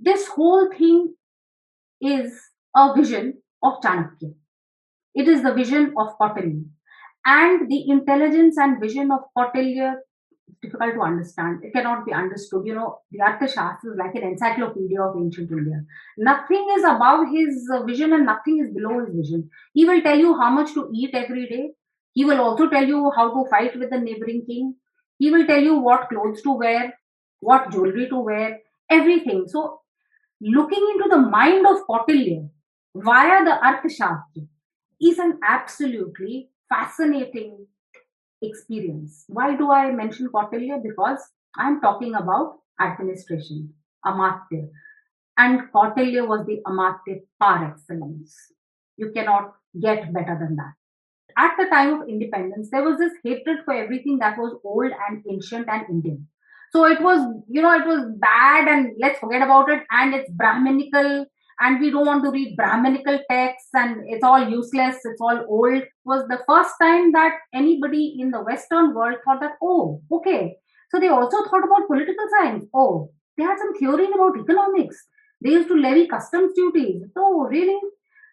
this whole thing is a vision of Chanakya. It is the vision of Kautilya. And the intelligence and vision of Kautilya difficult to understand. It cannot be understood. You know, the Arthashastra is like an encyclopedia of ancient India. Nothing is above his vision and nothing is below his vision. He will tell you how much to eat every day. He will also tell you how to fight with the neighboring king. He will tell you what clothes to wear, what jewelry to wear, everything. So, looking into the mind of Kautilya via the Arthashastra is an absolutely fascinating experience. Why do I mention Kautilya? Because I'm talking about administration, Amatya. And Kautilya was the Amartya par excellence. You cannot get better than that. At the time of independence, there was this hatred for everything that was old and ancient and Indian. So it was, you know, it was bad and let's forget about it. And it's Brahminical and we don't want to read Brahminical texts and it's all useless, it's all old, was the first time that anybody in the Western world thought that, oh, okay. So they also thought about political science. Oh, they had some theory about economics. They used to levy customs duties. Oh, really?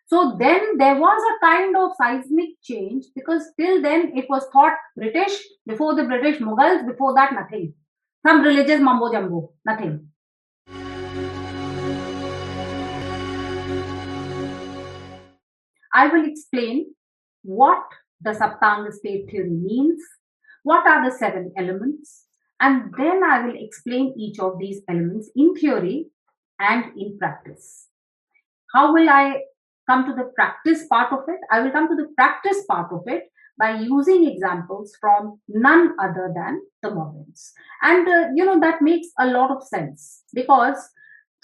So then there was a kind of seismic change because till then it was thought British, before the British Mughals, before that nothing. Some religious mumbo jumbo, nothing. I will explain what the Saptanga state theory means, what are the seven elements, and then I will explain each of these elements in theory and in practice. How will I come to the practice part of it? I will come to the practice part of it by using examples from none other than the Mauryans. And, uh, you know, that makes a lot of sense because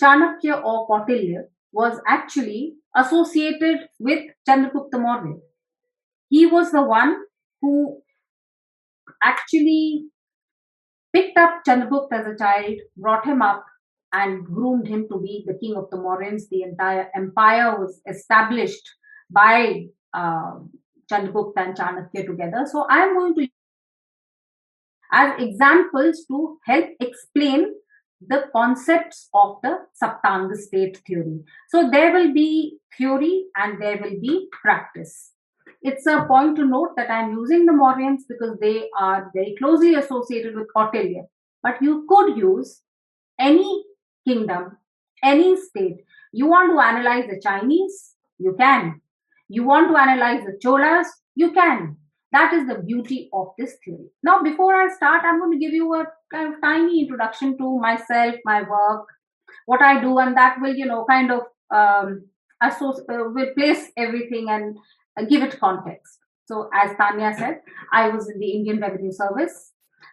Chanakya or Kautilya was actually associated with Chandragupta Maurya. He was the one who actually picked up Chandragupta as a child, brought him up, and groomed him to be the king of the Mauryans. The entire empire was established by uh, Chandragupta and Chanakya together. So I am going to use as examples to help explain the concepts of the Saptanga state theory. So there will be theory and there will be practice. It's a point to note that I'm using the Mauryans because they are very closely associated with Kautilya. But you could use any kingdom, any state. You want to analyze the Chinese? You can. You want to analyze the Cholas? You can. That is the beauty of this theory. Now, before I start, I'm going to give you a kind of tiny introduction to myself, my work, what I do, and that will, you know, kind of um, associate, uh, will place everything and uh, give it context. So, as Tanya said, I was in the Indian Revenue Service.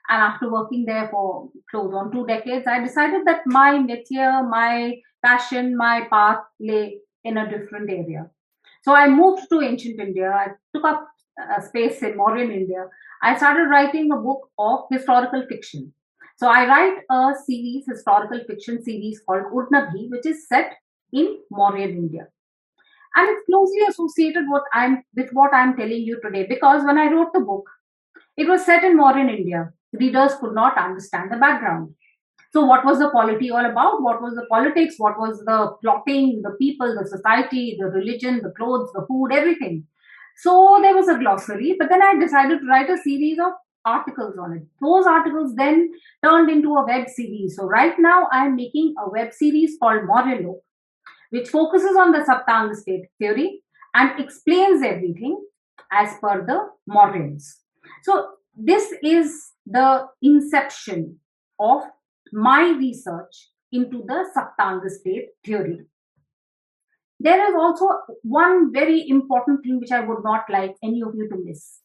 And after working there for close on two decades, I decided that my métier, my passion, my path lay in a different area. So I moved to ancient India. I took up uh, space in Mauryan India, I started writing a book of historical fiction. So I write a series, historical fiction series called Urnabhi, which is set in Mauryan India. And it's closely associated with, I'm, with what I'm telling you today because when I wrote the book, it was set in Mauryan India. Readers could not understand the background. So, what was the polity all about? What was the politics? What was the plotting, the people, the society, the religion, the clothes, the food, everything? So there was a glossary, but then I decided to write a series of articles on it. Those articles then turned into a web series. So right now I'm making a web series called Maurya which focuses on the Saptanga state theory and explains everything as per the Mauryans. So this is the inception of my research into the Saptanga state theory there is also one very important thing which I would not like any of you to miss.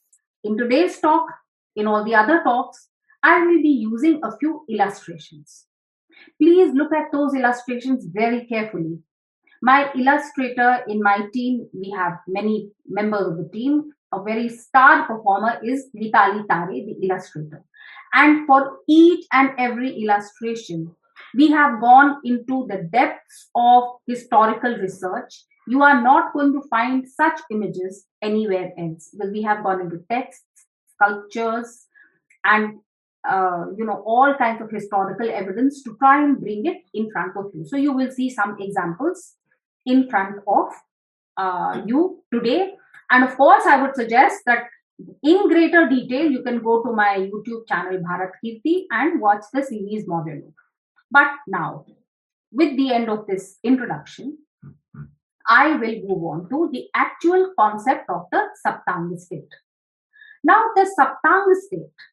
In today's talk, in all the other talks, I will be using a few illustrations. Please look at those illustrations very carefully. My illustrator in my team, we have many members of the team. A very star performer is Vitali Tare, the illustrator. And for each and every illustration, we have gone into the depths of historical research. You are not going to find such images anywhere else. Because we have gone into texts, sculptures, and uh, you know all kinds of historical evidence to try and bring it in front of you. So you will see some examples in front of uh, you today. And of course i would suggest that in greater detail you can go to my youtube channel bharat kirti and watch the series model but now with the end of this introduction i will move on to the actual concept of the saptanga state now the saptanga state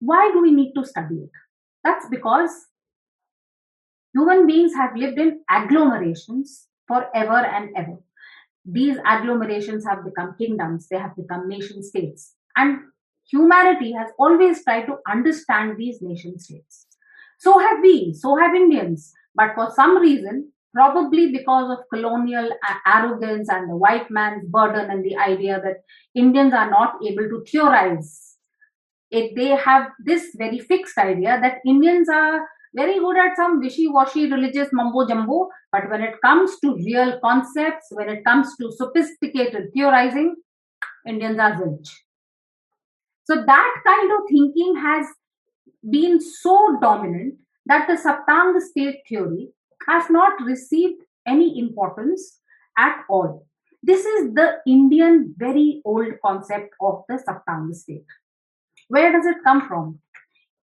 why do we need to study it? That's because human beings have lived in agglomerations forever and ever. These agglomerations have become kingdoms, they have become nation states. And humanity has always tried to understand these nation states. So have we, so have Indians. But for some reason, probably because of colonial arrogance and the white man's burden and the idea that Indians are not able to theorize it, they have this very fixed idea that Indians are very good at some wishy-washy religious mumbo jumbo, but when it comes to real concepts, when it comes to sophisticated theorizing, Indians are zilch. So that kind of thinking has been so dominant that the Saptanga state theory has not received any importance at all. This is the Indian very old concept of the Saptanga state. Where does it come from?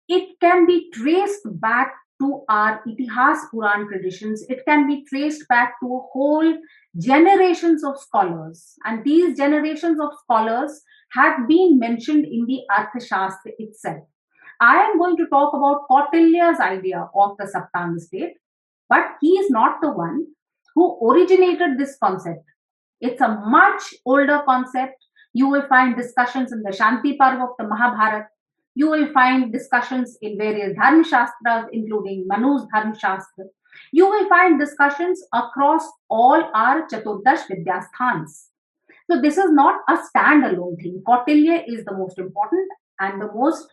It can be traced back to our Itihas Puran traditions. It can be traced back to whole generations of scholars. And these generations of scholars have been mentioned in the Arthashastra itself. I am going to talk about Kautilya's idea of the Saptanga state, but he is not the one who originated this concept. It's a much older concept you will find discussions in the Shanti Parva of the Mahabharata. You will find discussions in various Dharma Shastras, including Manu's Dharma Shastra. You will find discussions across all our Chaturdash Vidyasthans. So this is not a standalone thing. Kautilya is the most important and the most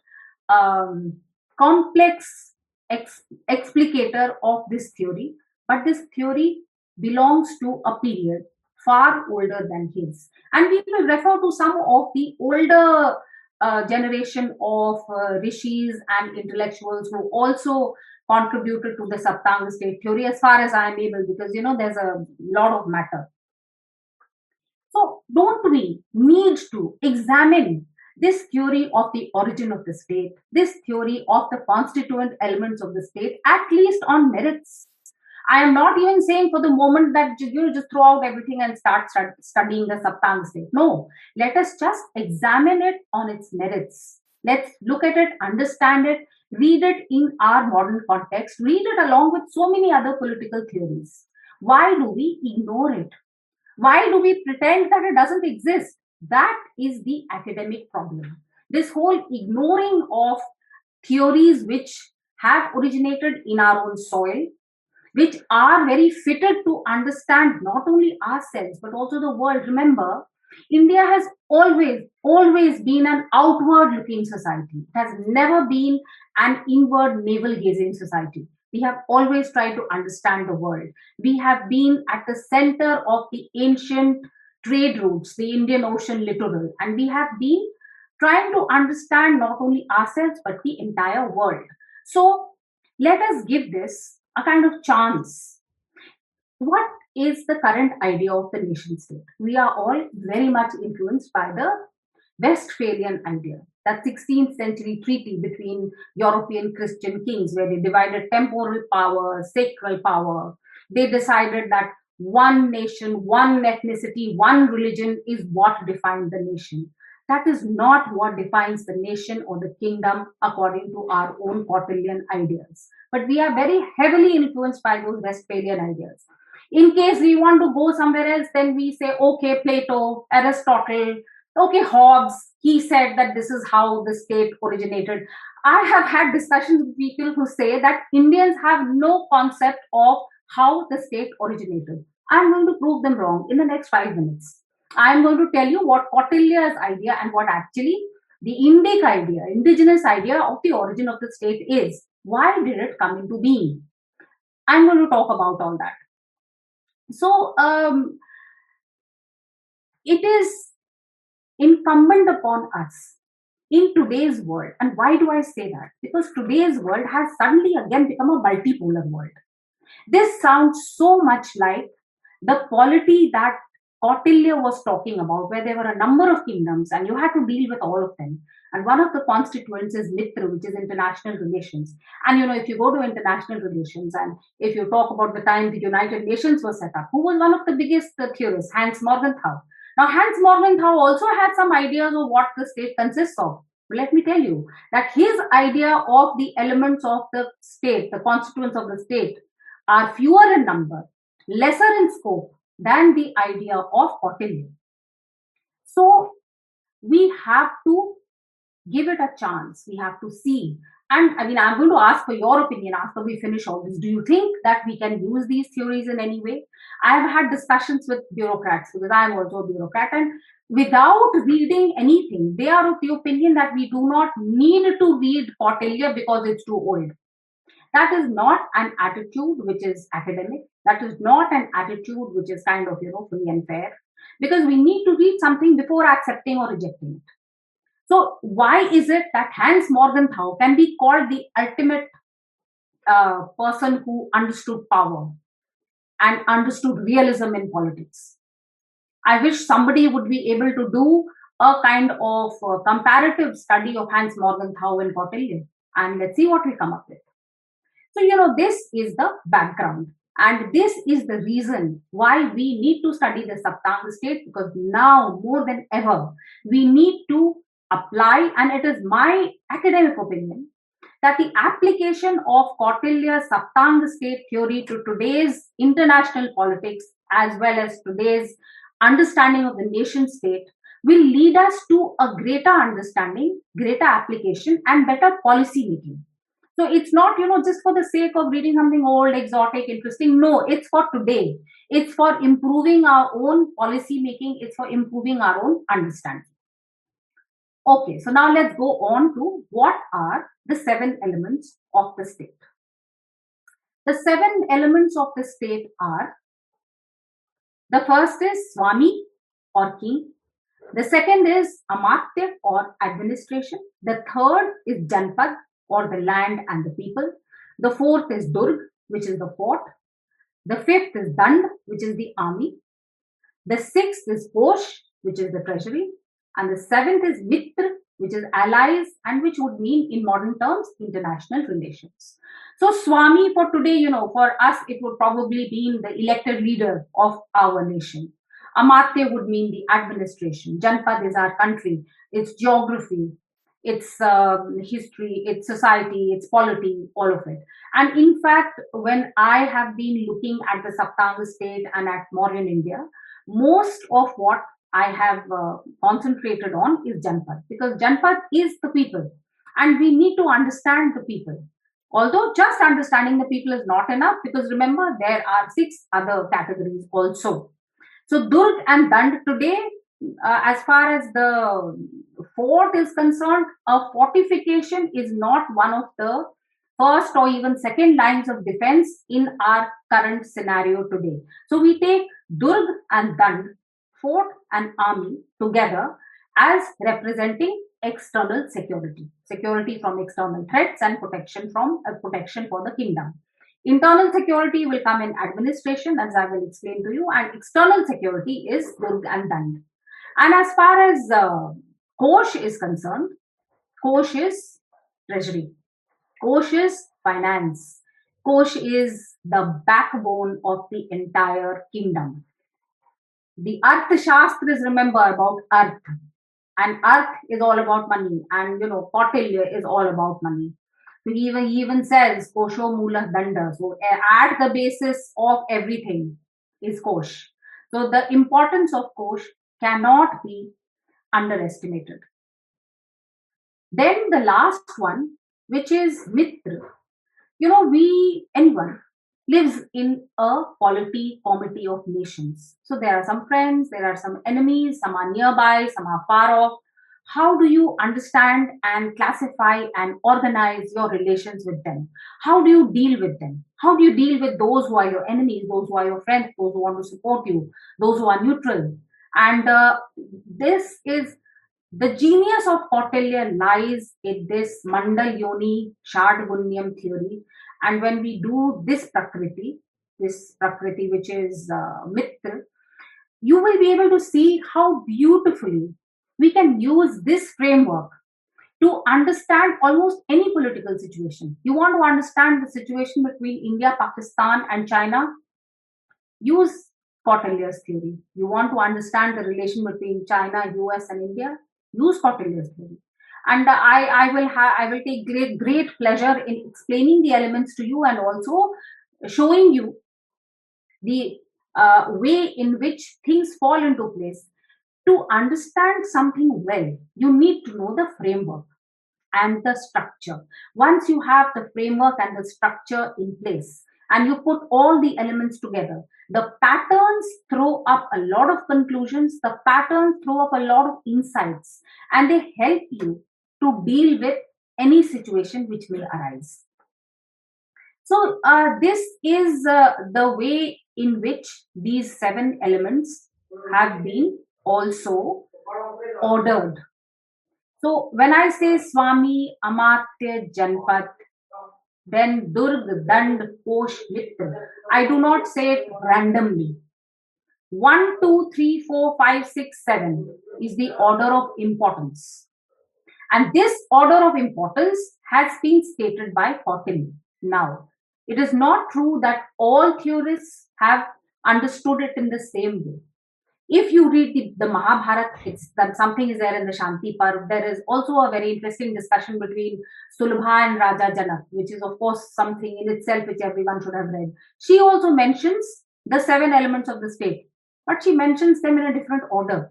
um, complex ex- explicator of this theory. But this theory belongs to a period far older than his. And we will refer to some of the older uh, generation of uh, rishis and intellectuals who also contributed to the Saptanga state theory as far as I am able, because you know there's a lot of matter. So, don't we need to examine this theory of the origin of the state, this theory of the constituent elements of the state, at least on merits? I am not even saying for the moment that you just throw out everything and start studying the Saptanga state. No, let us just examine it on its merits. Let's look at it, understand it, read it in our modern context, read it along with so many other political theories. Why do we ignore it? Why do we pretend that it doesn't exist? That is the academic problem. This whole ignoring of theories which have originated in our own soil, which are very fitted to understand not only ourselves but also the world. Remember, India has always, always been an outward looking society. It has never been an inward navel gazing society. We have always tried to understand the world. We have been at the center of the ancient trade routes, the Indian Ocean littoral, and we have been trying to understand not only ourselves but the entire world. So let us give this a kind of chance. What is the current idea of the nation state? We are all very much influenced by the Westphalian idea, that 16th century treaty between European Christian kings, where they divided temporal power, sacral power. They decided that one nation, one ethnicity, one religion is what defined the nation. That is not what defines the nation or the kingdom according to our own Kautilyan ideas. But we are very heavily influenced by those Westphalian ideas. In case we want to go somewhere else, then we say, okay, Plato, Aristotle, okay, Hobbes, he said that this is how the state originated. I have had discussions with people who say that Indians have no concept of how the state originated. I'm going to prove them wrong in the next five minutes. I am going to tell you what Kautilya's idea and what actually the Indic idea, indigenous idea of the origin of the state is. Why did it come into being? I'm going to talk about all that. So, um, it is incumbent upon us in today's world. And why do I say that? Because today's world has suddenly again become a multipolar world. This sounds so much like the polity that Kautilya was talking about, where there were a number of kingdoms and you had to deal with all of them. And one of the constituents is Mitra, which is international relations. And you know, if you go to international relations and if you talk about the time the United Nations was set up, who was one of the biggest uh, theorists? Hans Morgenthau. Now, Hans Morgenthau also had some ideas of what the state consists of. But let me tell you that his idea of the elements of the state, the constituents of the state, are fewer in number, lesser in scope than the idea of Kautilya. So, we have to give it a chance. We have to see. And I mean, I'm going to ask for your opinion after we finish all this. Do you think that we can use these theories in any way? I have had discussions with bureaucrats because I'm also a bureaucrat, and without reading anything, they are of the opinion that we do not need to read Kautilya because it's too old. That is not an attitude which is academic. That is not an attitude which is kind of, you know, free and fair. Because we need to read something before accepting or rejecting it. So, why is it that Hans Morgenthau can be called the ultimate uh, person who understood power and understood realism in politics? I wish somebody would be able to do a kind of uh, comparative study of Hans Morgenthau and Kautilya, and let's see what we come up with. So, you know, this is the background. And this is the reason why we need to study the Saptanga state because now more than ever, we need to apply, and it is my academic opinion, that the application of Kautilya's Saptanga state theory to today's international politics as well as today's understanding of the nation state will lead us to a greater understanding, greater application, and better policy making. So it's not, you know, just for the sake of reading something old, exotic, interesting. No, it's for today. It's for improving our own policy making. It's for improving our own understanding. Okay, so now let's go on to what are the seven elements of the state. The seven elements of the state are the first is Swami or king. The second is Amatya or administration. The third is Janpad or the land and the people. The fourth is Durg, which is the fort. The fifth is Dand, which is the army. The sixth is Kosh, which is the treasury. And the seventh is Mitra, which is allies and which would mean in modern terms international relations. So Swami for today, you know, for us, it would probably mean the elected leader of our nation. Amatya would mean the administration. Janpad is our country, its geography, its uh, history, its society, its polity, all of it. And in fact, when I have been looking at the Saptanga state and at Mauryan India, most of what I have uh, concentrated on is Janpad because Janpad is the people and we need to understand the people. Although just understanding the people is not enough because remember there are six other categories also. So Durg and Dand today, uh, as far as the fort is concerned, a fortification is not one of the first or even second lines of defense in our current scenario today. So we take Durg and Dand, fort and army together as representing external security, security from external threats and protection from uh, protection for the kingdom. Internal security will come in administration, as I will explain to you, and external security is Durg and Dand. And as far as uh, Kosh is concerned, Kosh is treasury, Kosh is finance, Kosh is the backbone of the entire kingdom. The Arthashastras remember about Arth, and Arth is all about money, and you know, Kautilya is all about money. He even, he even says Kosho Mula Danda. So at the basis of everything is Kosh. So the importance of Kosh cannot be underestimated. Then the last one, which is Mitra. You know, we, anyone, lives in a polity comity of nations. So there are some friends, there are some enemies, some are nearby, some are far off. How do you understand and classify and organize your relations with them? How do you deal with them? How do you deal with those who are your enemies, those who are your friends, those who want to support you, those who are neutral? And uh, this is The genius of Kautilya lies in this Mandal Yoni Shadgunyam theory. And when we do this Prakriti, this Prakriti, which is uh, Mitra, you will be able to see how beautifully we can use this framework to understand almost any political situation. You want to understand the situation between India, Pakistan, and China? Use Kautilya's theory. You want to understand the relation between China, US, and India? Use Kautilya's theory. And I, I will have, I will take great, great pleasure in explaining the elements to you and also showing you the uh, way in which things fall into place. To understand something well, you need to know the framework and the structure. Once you have the framework and the structure in place, and you put all the elements together, the patterns throw up a lot of conclusions, the patterns throw up a lot of insights, and they help you to deal with any situation which will arise. So, uh, this is uh, the way in which these seven elements have been also ordered so when I say Swami, Amatya, Janpad, then Durg, Dand, Kosh, Mitra, I do not say it randomly. One, two, three, four, five, six, seven is the order of importance. And this order of importance has been stated by Kautilya. Now, it is not true that all theorists have understood it in the same way if you read the, the Mahabharata, it's that something is there in the Shanti Parv. There is also a very interesting discussion between Sulabha and Raja Janak, which is of course something in itself which everyone should have read. She also mentions the seven elements of the state, but she mentions them in a different order.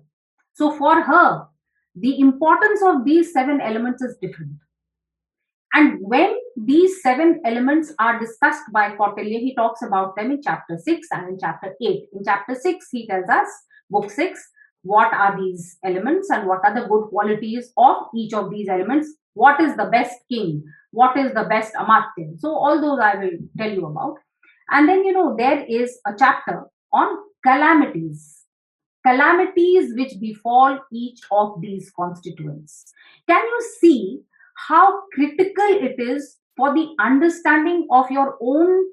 So for her, the importance of these seven elements is different. And when these seven elements are discussed by Kautilya, he talks about them in chapter 6 and in chapter 8. In chapter 6, he tells us book 6 what are these elements and what are the good qualities of each of these elements? What is the best king? What is the best amatya? So all those i will tell you about. And then you know there is a chapter on calamities. Calamities which befall each of these constituents. Can you see how critical it is for the understanding of your own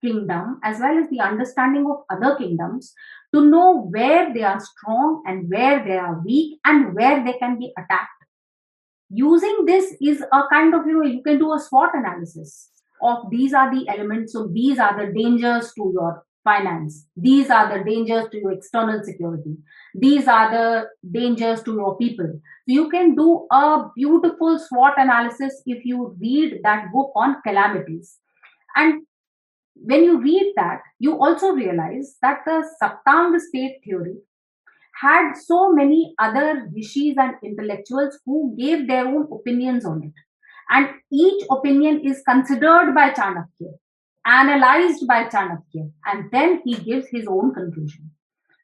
kingdom as well as the understanding of other kingdoms to know where they are strong and where they are weak and where they can be attacked. Using this is a kind of, you know, you can do a SWOT analysis of these are the elements, so these are the dangers to your finance, these are the dangers to your external security, these are the dangers to your people. So you can do a beautiful SWOT analysis if you read that book on calamities. And when you read that, you also realize that the Saptang state theory had so many other rishis and intellectuals who gave their own opinions on it. And each opinion is considered by Chanakya, analyzed by Chanakya, and then he gives his own conclusion.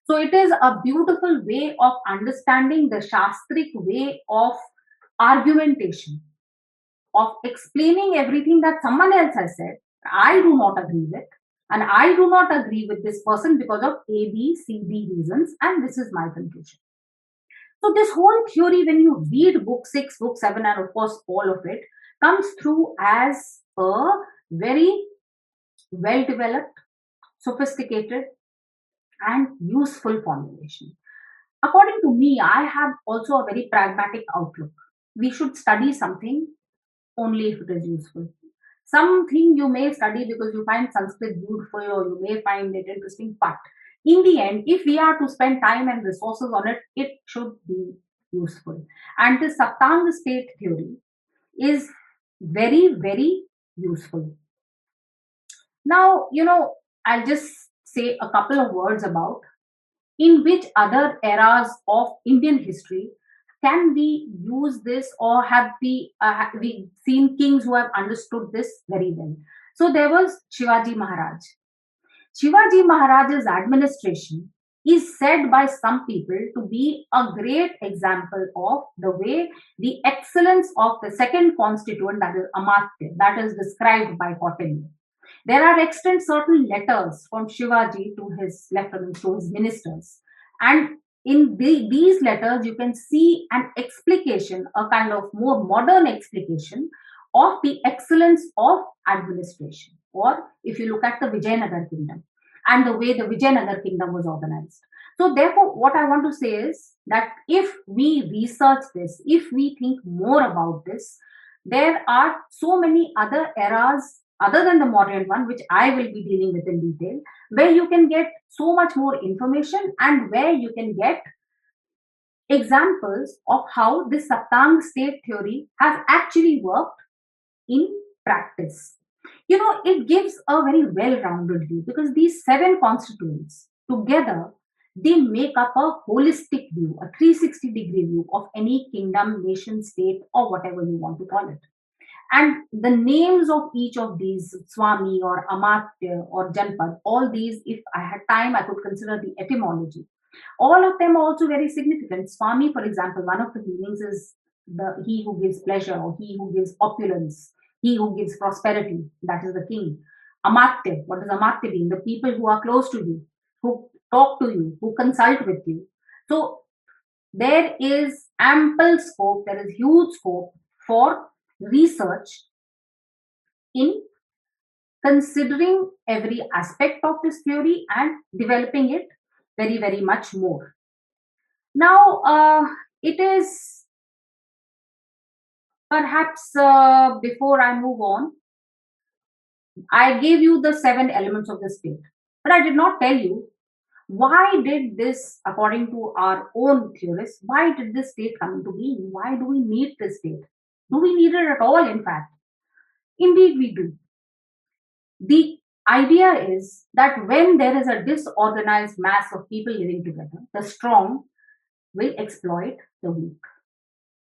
So it is a beautiful way of understanding the Shastric way of argumentation, of explaining everything that someone else has said I do not agree with. And I do not agree with this person because of A, B, C, D reasons. And this is my conclusion. So, this whole theory, when you read book six, book seven, and of course, all of it, comes through as a very well developed, sophisticated, and useful formulation. According to me, I have also a very pragmatic outlook. We should study something only if it is useful something you may study because you find Sanskrit beautiful or you may find it interesting. But in the end, if we are to spend time and resources on it, it should be useful. And the Saptang state theory is very, very useful. Now, you know, I'll just say a couple of words about in which other eras of Indian history can we use this or have we uh, we seen kings who have understood this very well? So there was shivaji maharaj. Shivaji maharaj's administration is said by some people to be a great example of the way the excellence of the second constituent that is amatya that is described by Kautilya. There are extant certain letters from Shivaji to his lieutenants, to his ministers, and in the, these letters, you can see an explication, a kind of more modern explication of the excellence of administration. Or if you look at the Vijayanagar kingdom and the way the Vijayanagar kingdom was organized. So, therefore, what I want to say is that if we research this, if we think more about this, there are so many other eras other than the modern one, which I will be dealing with in detail, where you can get so much more information and where you can get examples of how this Saptang state theory has actually worked in practice. You know, it gives a very well rounded view because these seven constituents together they make up a holistic view, a 360 degree view of any kingdom, nation, state, or whatever you want to call it. And the names of each of these, Swami or Amatya or Janpad, all these, if I had time, I could consider the etymology. All of them are also very significant. Swami, for example, one of the meanings is the he who gives pleasure or he who gives opulence, he who gives prosperity, that is the king. Amatya, what does Amatya mean? The people who are close to you, who talk to you, who consult with you. So there is ample scope, there is huge scope for research in considering every aspect of this theory and developing it very, very much more. Now, uh, it is perhaps uh, before I move on, I gave you the seven elements of the state, but I did not tell you why did this, according to our own theorists, why did this state come into being? Why do we need this state? Do we need it at all, in fact? Indeed, we do. The idea is that when there is a disorganized mass of people living together, the strong will exploit the weak.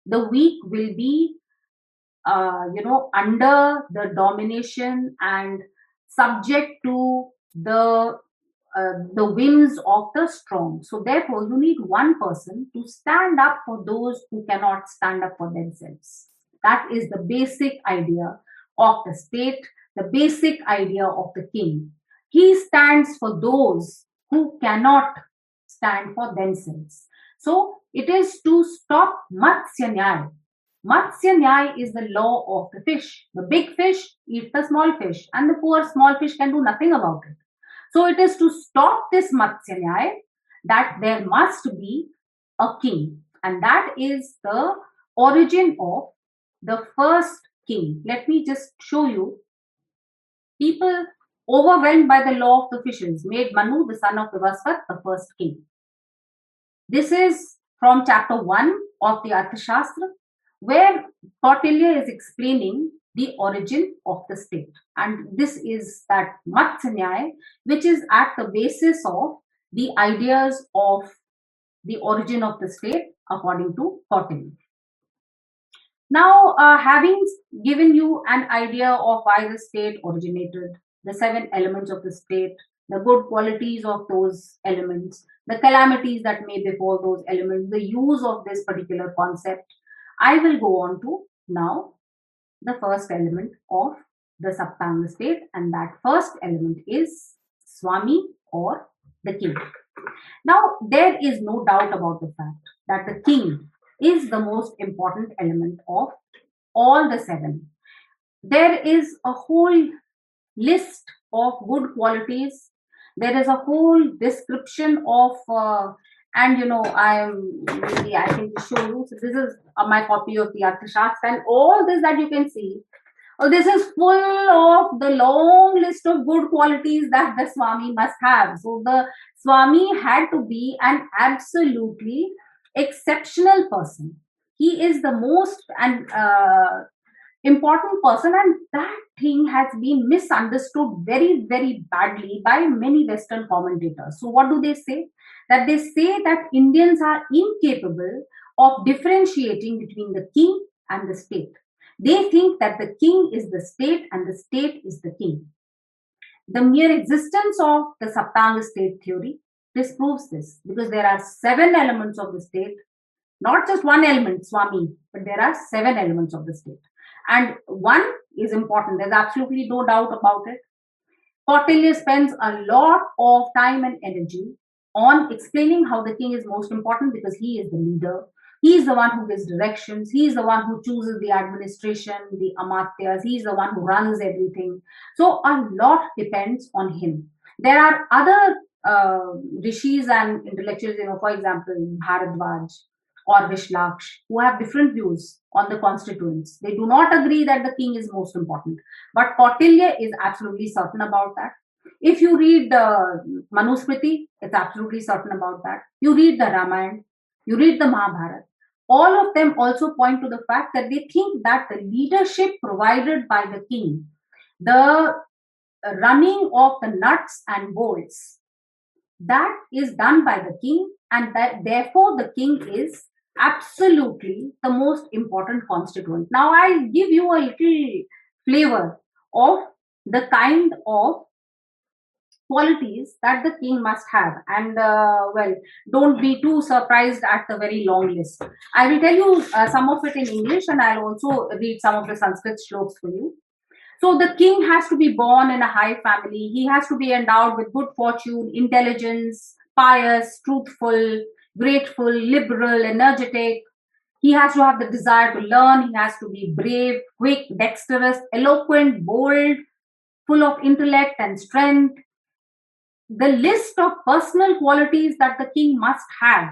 The weak will be, uh, you know, under the domination and subject to the uh, the whims of the strong. So, therefore, you need one person to stand up for those who cannot stand up for themselves. That is the basic idea of the state, the basic idea of the king. He stands for those who cannot stand for themselves. So it is to stop Matsya Nyaya. Matsya is the law of the fish. The big fish eat the small fish, and the poor small fish can do nothing about it. So it is to stop this Matsya that there must be a king, and that is the origin of the first king. Let me just show you. People overwhelmed by the law of the fishes made Manu, the son of Vivasvat, the first king. This is from chapter 1 of the Arthashastra, where Kautilya is explaining the origin of the state. And this is that Matsanyaya, which is at the basis of the ideas of the origin of the state according to Kautilya. Now, uh, having given you an idea of why the state originated, the seven elements of the state, the good qualities of those elements, the calamities that may befall those elements, the use of this particular concept, I will go on to now the first element of the Saptanga state, and that first element is Swami or the king. Now, there is no doubt about the fact that the king is the most important element of all the seven. There is a whole list of good qualities. There is a whole description of, uh, and you know, I'm really, I can show you. So this is my copy of the Arthashastra, and all this that you can see. Oh, this is full of the long list of good qualities that the Swami must have. So the Swami had to be an absolutely exceptional person. He is the most and uh, important person, and that thing has been misunderstood very, very badly by many Western commentators. So, what do they say? That they say that Indians are incapable of differentiating between the king and the state. They think that the king is the state and the state is the king. The mere existence of the Saptanga state theory disproves this because there are seven elements of the state, not just one element, Swami, but there are seven elements of the state. And one is important, there's absolutely no doubt about it. Kautilya spends a lot of time and energy on explaining how the king is most important because he is the leader. He is the one who gives directions. He is the one who chooses the administration, the amatyas. He is the one who runs everything. So a lot depends on him. There are other uh, rishis and intellectuals, you know, for example, Bharadwaj or Vishlaksh, who have different views on the constituents. They do not agree that the king is most important. But Kautilya is absolutely certain about that. If you read the Manusmriti, it's absolutely certain about that. You read the Ramayana, you read the Mahabharata. All of them also point to the fact that they think that the leadership provided by the king, the running of the nuts and bolts, that is done by the king, and that therefore the king is absolutely the most important constituent. Now, I'll give you a little flavor of the kind of qualities that the king must have. And uh, well don't be too surprised at the very long list. I will tell you uh, some of it in english and i'll also read some of the sanskrit shlokas for you so the king has to be born in a high family. He has to be endowed with good fortune intelligence pious truthful grateful liberal energetic. He has to have the desire to learn. He has to be brave quick dexterous eloquent bold full of intellect and strength. The list of personal qualities that the king must have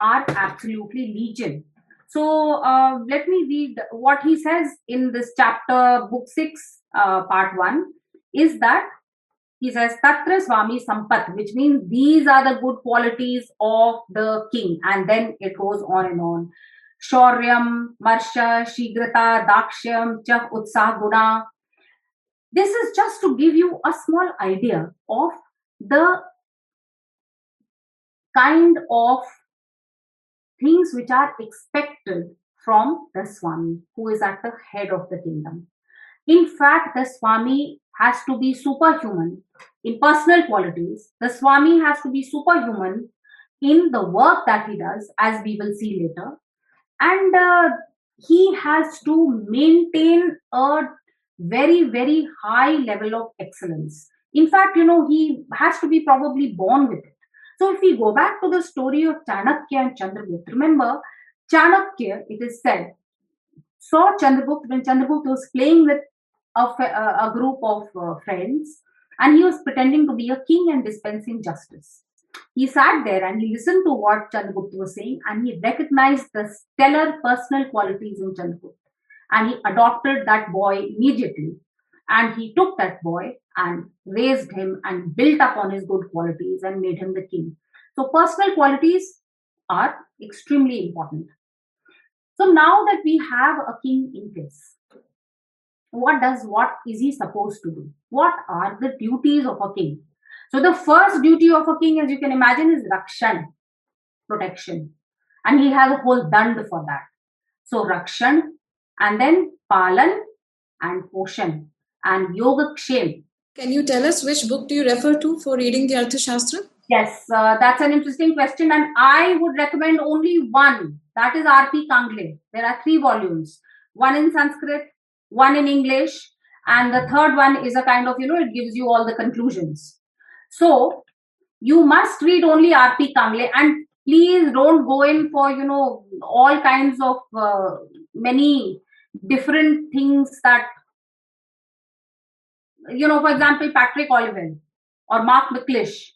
are absolutely legion. So uh, let me read what he says in this chapter, book 6, uh, part 1, is that he says Tatra Swami Sampat, which means these are the good qualities of the king. And then it goes on and on. Shauryam, Marsha, Shigrata, Dakshyam, Chah, Utsah, Guna. This is just to give you a small idea of the kind of things which are expected from the Swami, who is at the head of the kingdom. In fact, the Swami has to be superhuman in personal qualities. The Swami has to be superhuman in the work that he does, as we will see later. And uh, he has to maintain a very, very high level of excellence. In fact, you know, he has to be probably born with it. So if we go back to the story of Chanakya and Chandragupta, remember, Chanakya, it is said, saw Chandragupta when Chandragupta was playing with a, a group of uh, friends and he was pretending to be a king and dispensing justice. He sat there and he listened to what Chandragupta was saying and he recognized the stellar personal qualities in Chandragupta and he adopted that boy immediately and he took that boy and raised him and built upon his good qualities and made him the king. So, personal qualities are extremely important. So, now that we have a king in place, what does what is he supposed to do? What are the duties of a king? So, the first duty of a king, as you can imagine, is rakshan, protection, and he has a whole dand for that. So, rakshan, and then palan and poshan and Yoga Kshem. Can you tell us which book do you refer to for reading the Arthashastra? Yes, uh, that's an interesting question, and I would recommend only one. That is R.P. Kangle. There are three volumes one in Sanskrit, one in English, and the third one is a kind of, you know, it gives you all the conclusions. So, you must read only R.P. Kangle, and please don't go in for, you know, all kinds of uh, many different things that you know, for example, Patrick Olivelle or Mark McClish.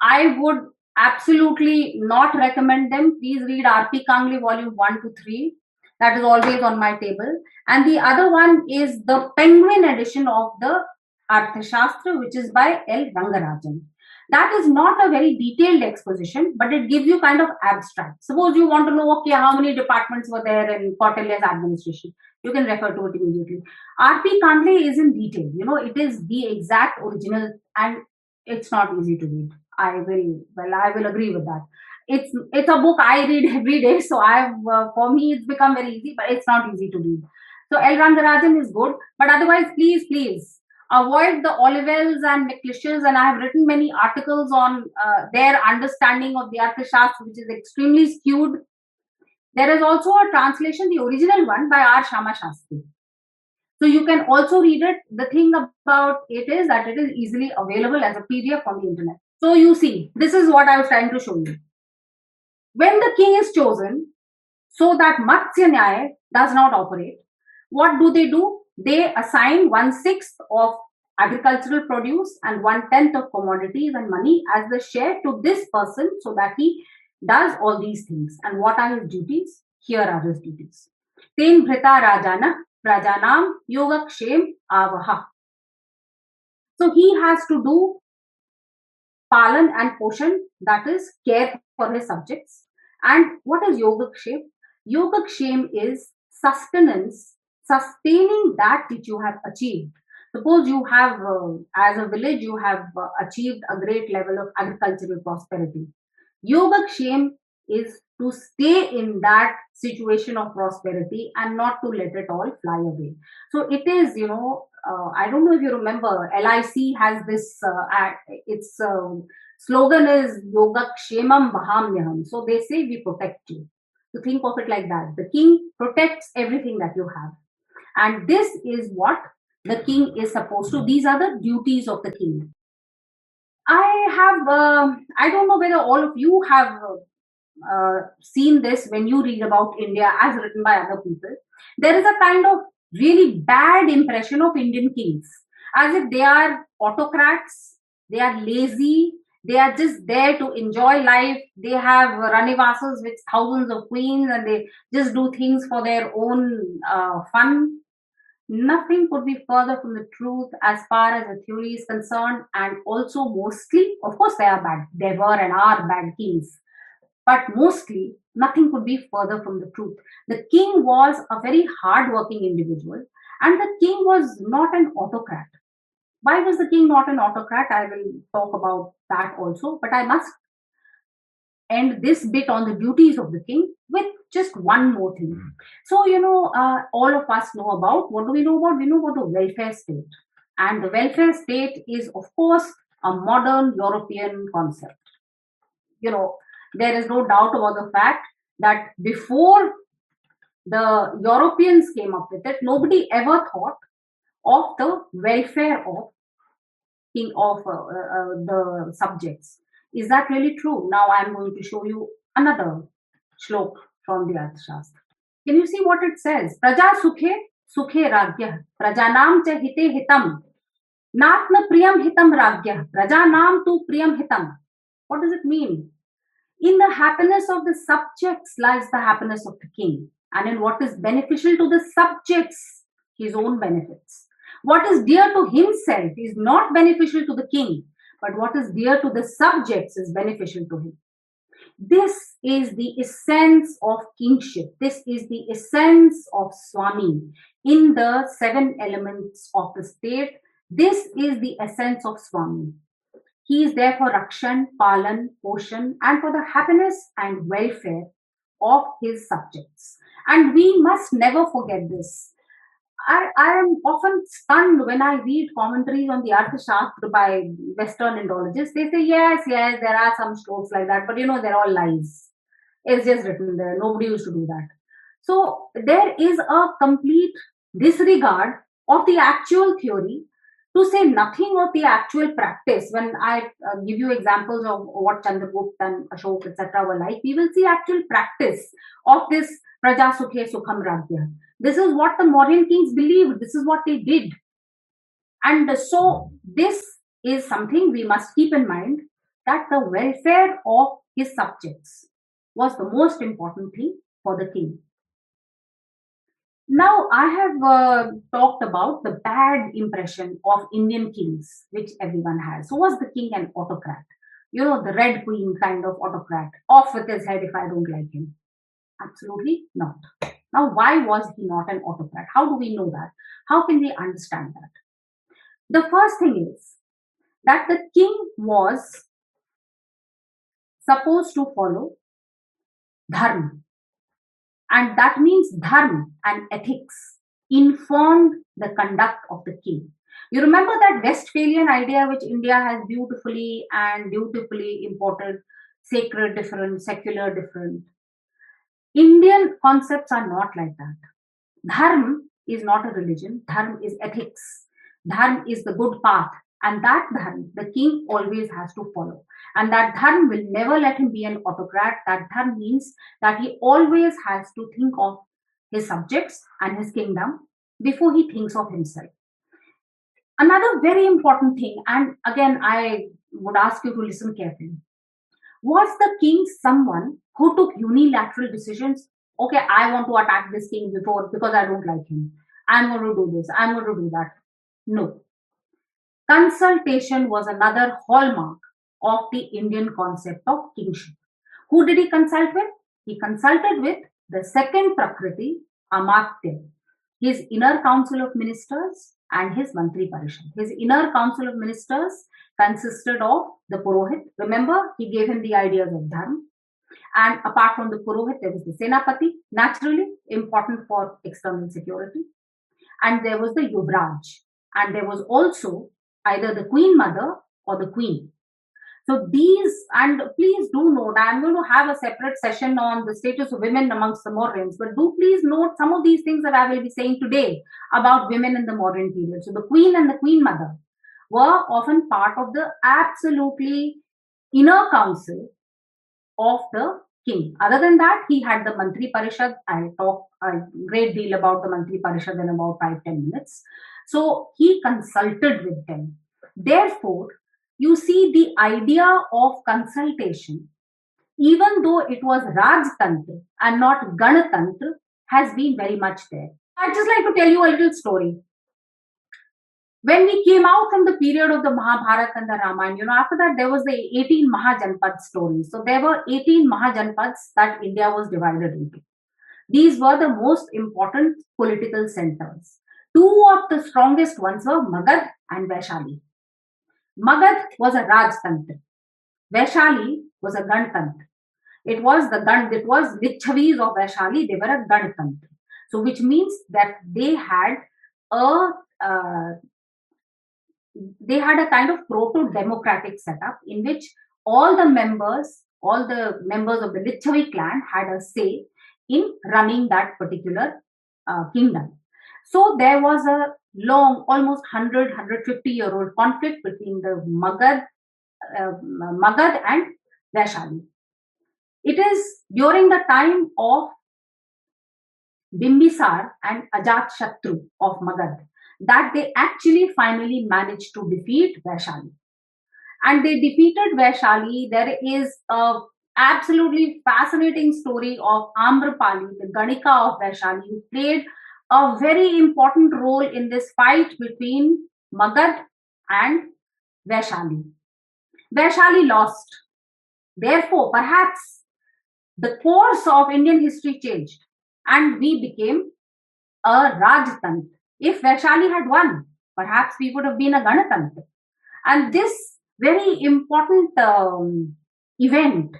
I would absolutely not recommend them. Please read R.P. Kangle volume 1 to 3. That is always on my table. And the other one is the Penguin edition of the Arthashastra, which is by L. Rangarajan. That is not a very detailed exposition, but it gives you kind of abstract. Suppose you want to know, okay, how many departments were there in Kautilya's administration you can refer to it immediately. R.P. Kangle is in detail. You know, it is the exact original, and it's not easy to read. I will, well, I will agree with that. It's it's a book I read every day, so I've uh, for me it's become very easy, but it's not easy to read. So L. Rangarajan is good, but otherwise, please, please avoid the Olivelles and McClishes. And I have written many articles on uh, their understanding of the Arthashastra, which is extremely skewed there is also a translation, the original one by R. Shama Shastri. So you can also read it. The thing about it is that it is easily available as a PDF on the internet. So you see, this is what I was trying to show you. When the king is chosen, so that Matsya does not operate, what do they do? They assign one sixth of agricultural produce and one tenth of commodities and money as the share to this person so that he does all these things. And what are his duties? Here are his duties. Ten Bhrita Rajana Prajanam Yogakshem Avaha. So he has to do palan and poshan, that is care for his subjects. And what is Yogakshem? Yogakshem is sustenance, sustaining that which you have achieved. Suppose you have, uh, as a village, you have uh, achieved a great level of agricultural prosperity. Yogakshem is to stay in that situation of prosperity and not to let it all fly away. So it is, you know, uh, I don't know if you remember, LIC has this, uh, its uh, slogan is Yoga Yogakshemam Bahamyaham. So they say we protect you. So think of it like that. The king protects everything that you have. And this is what the king is supposed to. These are the duties of the king. I have, uh, I don't know whether all of you have uh, seen this when you read about India as written by other people. There is a kind of really bad impression of Indian kings as if they are autocrats, they are lazy, they are just there to enjoy life. They have ranivasas with thousands of queens and they just do things for their own uh, fun. Nothing could be further from the truth as far as the theory is concerned, and also mostly, of course, they are bad, there were and are bad kings, but mostly nothing could be further from the truth. The king was a very hard-working individual, and the king was not an autocrat. Why was the king not an autocrat? I will talk about that also, but I must end this bit on the duties of the king with just one more thing. Hmm. So, you know, uh, all of us know about what do we know about? We know about the welfare state. And the welfare state is, of course, a modern European concept. You know, there is no doubt about the fact that before the Europeans came up with it, nobody ever thought of the welfare of king of uh, uh, the subjects. Is that really true? Now I'm going to show you another shlok from the Arthashastra. Can you see what it says? Praja sukhe sukhe ragya prajanam cha hite hitam natna priyam hitam ragya prajanam tu priyam hitam. What does it mean? In the happiness of the subjects lies the happiness of the king, and in what is beneficial to the subjects, his own benefits. What is dear to himself is not beneficial to the king, but what is dear to the subjects is beneficial to him. This is the essence of kingship. This is the essence of Swami in the seven elements of the state. This is the essence of Swami. He is there for Rakshan, Palan, Poshan, and for the happiness and welfare of his subjects. And we must never forget this. I, I am often stunned when I read commentaries on the Arthashastra by Western Indologists. They say, yes, yes, there are some shloks like that, but you know, they're all lies. It's just written there. Nobody used to do that. So there is a complete disregard of the actual theory to say nothing of the actual practice. When I uh, give you examples of what Chandragupta and Ashok, etc., were like, we will see actual practice of this Sukhe Sukham Ragya. This is what the Mauryan kings believed. This is what they did. And so, this is something we must keep in mind that the welfare of his subjects was the most important thing for the king. Now, I have uh, talked about the bad impression of Indian kings, which everyone has. So, was the king an autocrat? You know, the Red Queen kind of autocrat, off with his head if I don't like him. Absolutely not. Now, why was he not an autocrat? How do we know that? How can we understand that? The first thing is that the king was supposed to follow dharma. And that means dharma and ethics informed the conduct of the king. You remember that Westphalian idea which India has beautifully and beautifully imported sacred different, secular different. Indian concepts are not like that. Dharma is not a religion, dharma is ethics. Dharma is the good path, And that dharma, the king always has to follow. And that dharma will never let him be an autocrat. That dharma means that he always has to think of his subjects and his kingdom before he thinks of himself. Another very important thing, and again, I would ask you to listen carefully. Was the king someone who took unilateral decisions? Okay, I want to attack this king before because I don't like him. I'm going to do this. I'm going to do that. No. Consultation was another hallmark of the Indian concept of kingship. Who did he consult with? He consulted with the second Prakriti, Amatya, his inner council of ministers and his Mantri Parishad. His inner council of ministers consisted of the Purohit. Remember, he gave him the ideas of Dharma. And apart from the Purohit, there was the Senapati, naturally important for external security. And there was the Yuvraj. And there was also either the Queen Mother or the Queen. So these, and please do note, I'm going to have a separate session on the status of women amongst the Mauryans, but do please note some of these things that I will be saying today about women in the modern period. So the queen and the queen mother were often part of the absolutely inner council of the king. Other than that, he had the Mantri Parishad. I'll talk a great deal about the Mantri Parishad in about five, ten minutes. So he consulted with them. Therefore, you see the idea of consultation, even though it was Rajtantra and not Ganatantra, has been very much there. I'd just like to tell you a little story. When we came out from the period of the Mahabharata and the Ramayana, you know, after that there was the 18 Mahajanpad stories. So there were 18 Mahajanpads that India was divided into. These were the most important political centers. Two of the strongest ones were Magad and Vaishali. Magad was a Rajtantra. Vaishali was a Ganatantra. It was the Gan, it was Lichavis of Vaishali, they were a Ganatantra. So, which means that they had a uh, they had a kind of proto-democratic setup in which all the members, all the members of the Lichavi clan had a say in running that particular uh, kingdom. So there was a long, almost 100, 150 year old conflict between the Magad, uh, Magad and Vaishali. It is during the time of Bimbisar and Ajat Shatru of Magad that they actually finally managed to defeat Vaishali. And they defeated Vaishali. There is a absolutely fascinating story of Amrapali, the Ganika of Vaishali, who played a very important role in this fight between Magad and Vaishali. Vaishali lost. Therefore, perhaps the course of Indian history changed and we became a Rajtantra. If Vaishali had won, perhaps we would have been a Ganatantra. And this very important um, event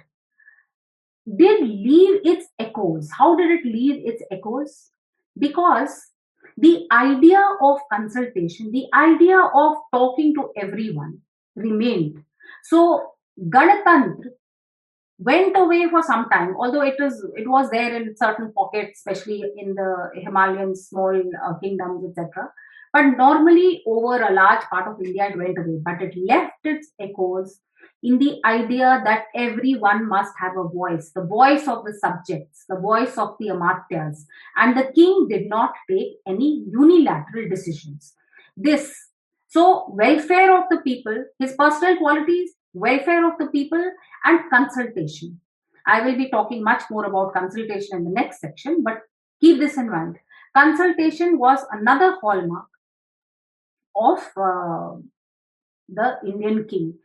did leave its echoes. How did it leave its echoes? because the idea of consultation, the idea of talking to everyone remained. So Ganatantra went away for some time, although it was it was there in certain pockets, especially in the Himalayan small uh, kingdoms, etc. But normally, over a large part of India, it went away, but it left its echoes in the idea that everyone must have a voice, the voice of the subjects, the voice of the amatyas. And the king did not take any unilateral decisions. This, so welfare of the people, his personal qualities, welfare of the people, and consultation. I will be talking much more about consultation in the next section, but keep this in mind. Consultation was another hallmark of uh, the Indian king.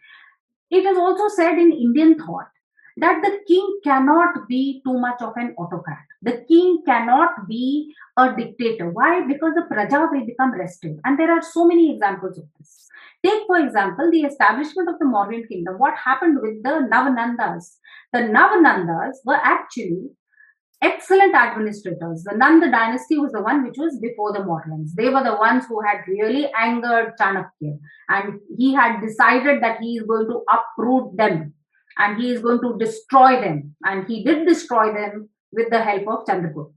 It is also said in Indian thought that the king cannot be too much of an autocrat. The king cannot be a dictator. Why? Because the praja will become restive. And there are so many examples of this. Take, for example, the establishment of the Mauryan kingdom. What happened with the Navanandas? The Navanandas were actually excellent administrators. The Nanda dynasty was the one which was before the Mauryans. They were the ones who had really angered Chanakya. And he had decided that he is going to uproot them and he is going to destroy them. And he did destroy them with the help of Chandragupta.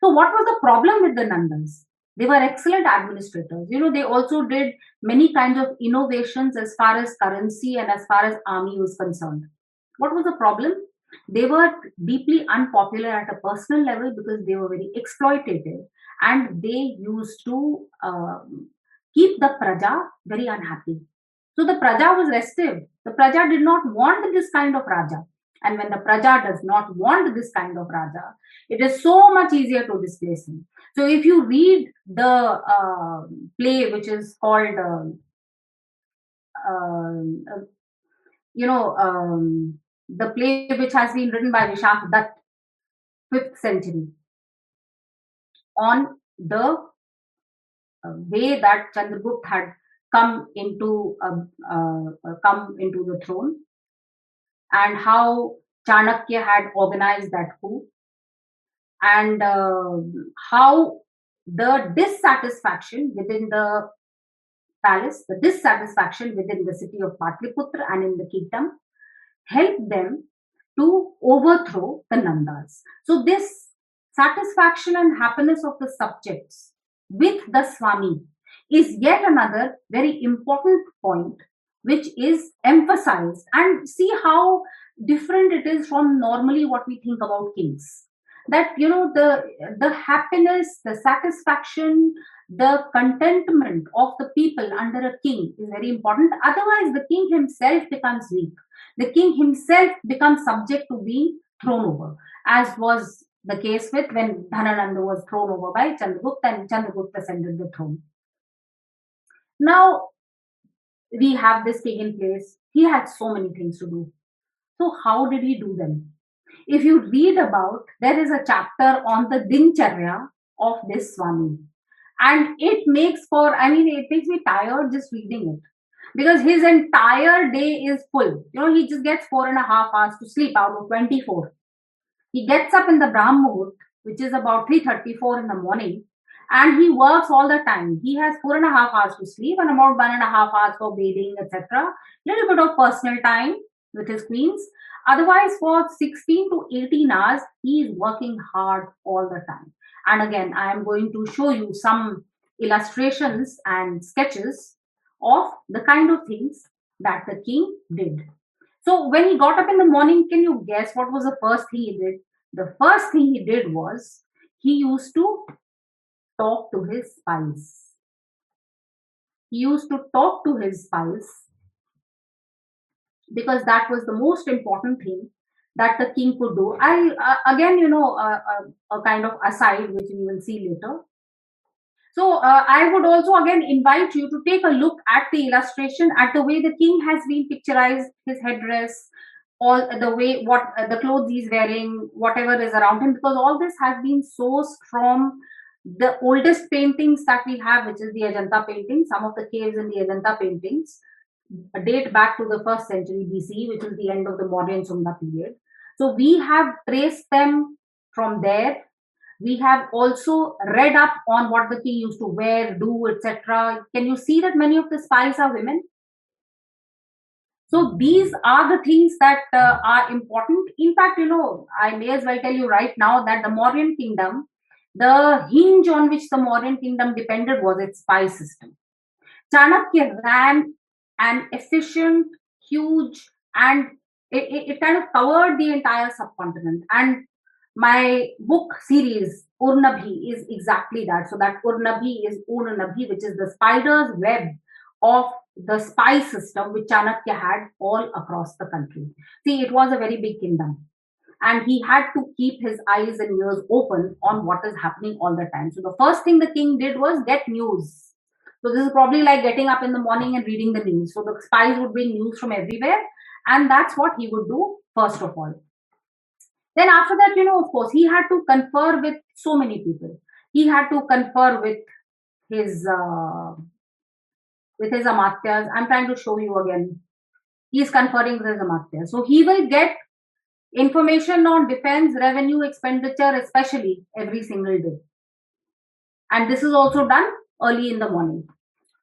So, what was the problem with the Nandas? They were excellent administrators. You know, they also did many kinds of innovations as far as currency and as far as army was concerned. What was the problem? They were deeply unpopular at a personal level because they were very exploitative and they used to um, keep the praja very unhappy. So the praja was restive. The praja did not want this kind of raja. And when the praja does not want this kind of raja, it is so much easier to displace him. So if you read the uh, play, which is called, um, uh, you know, um, the play which has been written by Vishakh Dutt, 5th century, on the uh, way that Chandragupta had come into uh, uh, come into the throne and how Chanakya had organized that coup and uh, how the dissatisfaction within the palace, the dissatisfaction within the city of Patliputra and in the kingdom helped them to overthrow the Nandas. So, this satisfaction and happiness of the subjects with the Swami is yet another very important point which is emphasized and see how different it is from normally what we think about kings. That you know the the happiness the satisfaction the contentment of the people under a king is very important. Otherwise the king himself becomes weak. The king himself becomes subject to being thrown over as was the case with when Dhanananda was thrown over by Chandragupta and Chandragupta ascended the throne. Now, we have this taken place. He had so many things to do. So, how did he do them? If you read about, there is a chapter on the Dincharya of this Swami. And it makes for, I mean, it makes me tired just reading it. Because his entire day is full. You know, he just gets four and a half hours to sleep out of 24. He gets up in the Brahm which is about 3.34 in the morning, and he works all the time. He has four and a half hours to sleep and about one and a half hours for bathing, etc. Little bit of personal time with his queens. Otherwise, for 16 to 18 hours, he is working hard all the time. And again, I am going to show you some illustrations and sketches of the kind of things that the king did. So when he got up in the morning, can you guess what was the first thing he did? The first thing he did was he used to talk to his spies. He used to talk to his spies because that was the most important thing that the king could do. I uh, again, you know, uh, uh, a kind of aside which we will see later. So uh, I would also again invite you to take a look at the illustration, at the way the king has been picturized, his headdress, all the way what uh, the clothes he's wearing, whatever is around him, because all this has been sourced from the oldest paintings that we have, which is the Ajanta painting. Some of the caves in the Ajanta paintings date back to the first century BC, which is the end of the Mauryan Shunga period. So we have traced them from there. We have also read up on what the king used to wear, do, etc. Can you see that many of the spies are women? So these are the things that uh, are important. In fact, you know, I may as well tell you right now that the Mauryan kingdom, the hinge on which the Mauryan kingdom depended was its spy system. Chanakya ran an efficient, huge, and it, it, it, kind of covered the entire subcontinent. And my book series, Urnabhi, is exactly that. So that Urnabhi is Urnabhi, which is the spider's web of the spy system which Chanakya had all across the country. See, it was a very big kingdom. And he had to keep his eyes and ears open on what is happening all the time. So the first thing the king did was get news so this is probably like getting up in the morning and reading the news. So the spies would bring news from everywhere, and that's what he would do first of all. Then after that, you know, of course, he had to confer with so many people. He had to confer with his uh, with his amatyas. I'm trying to show you again. He's conferring with his amatyas. So he will get information on defense revenue expenditure, especially every single day. And this is also done early in the morning.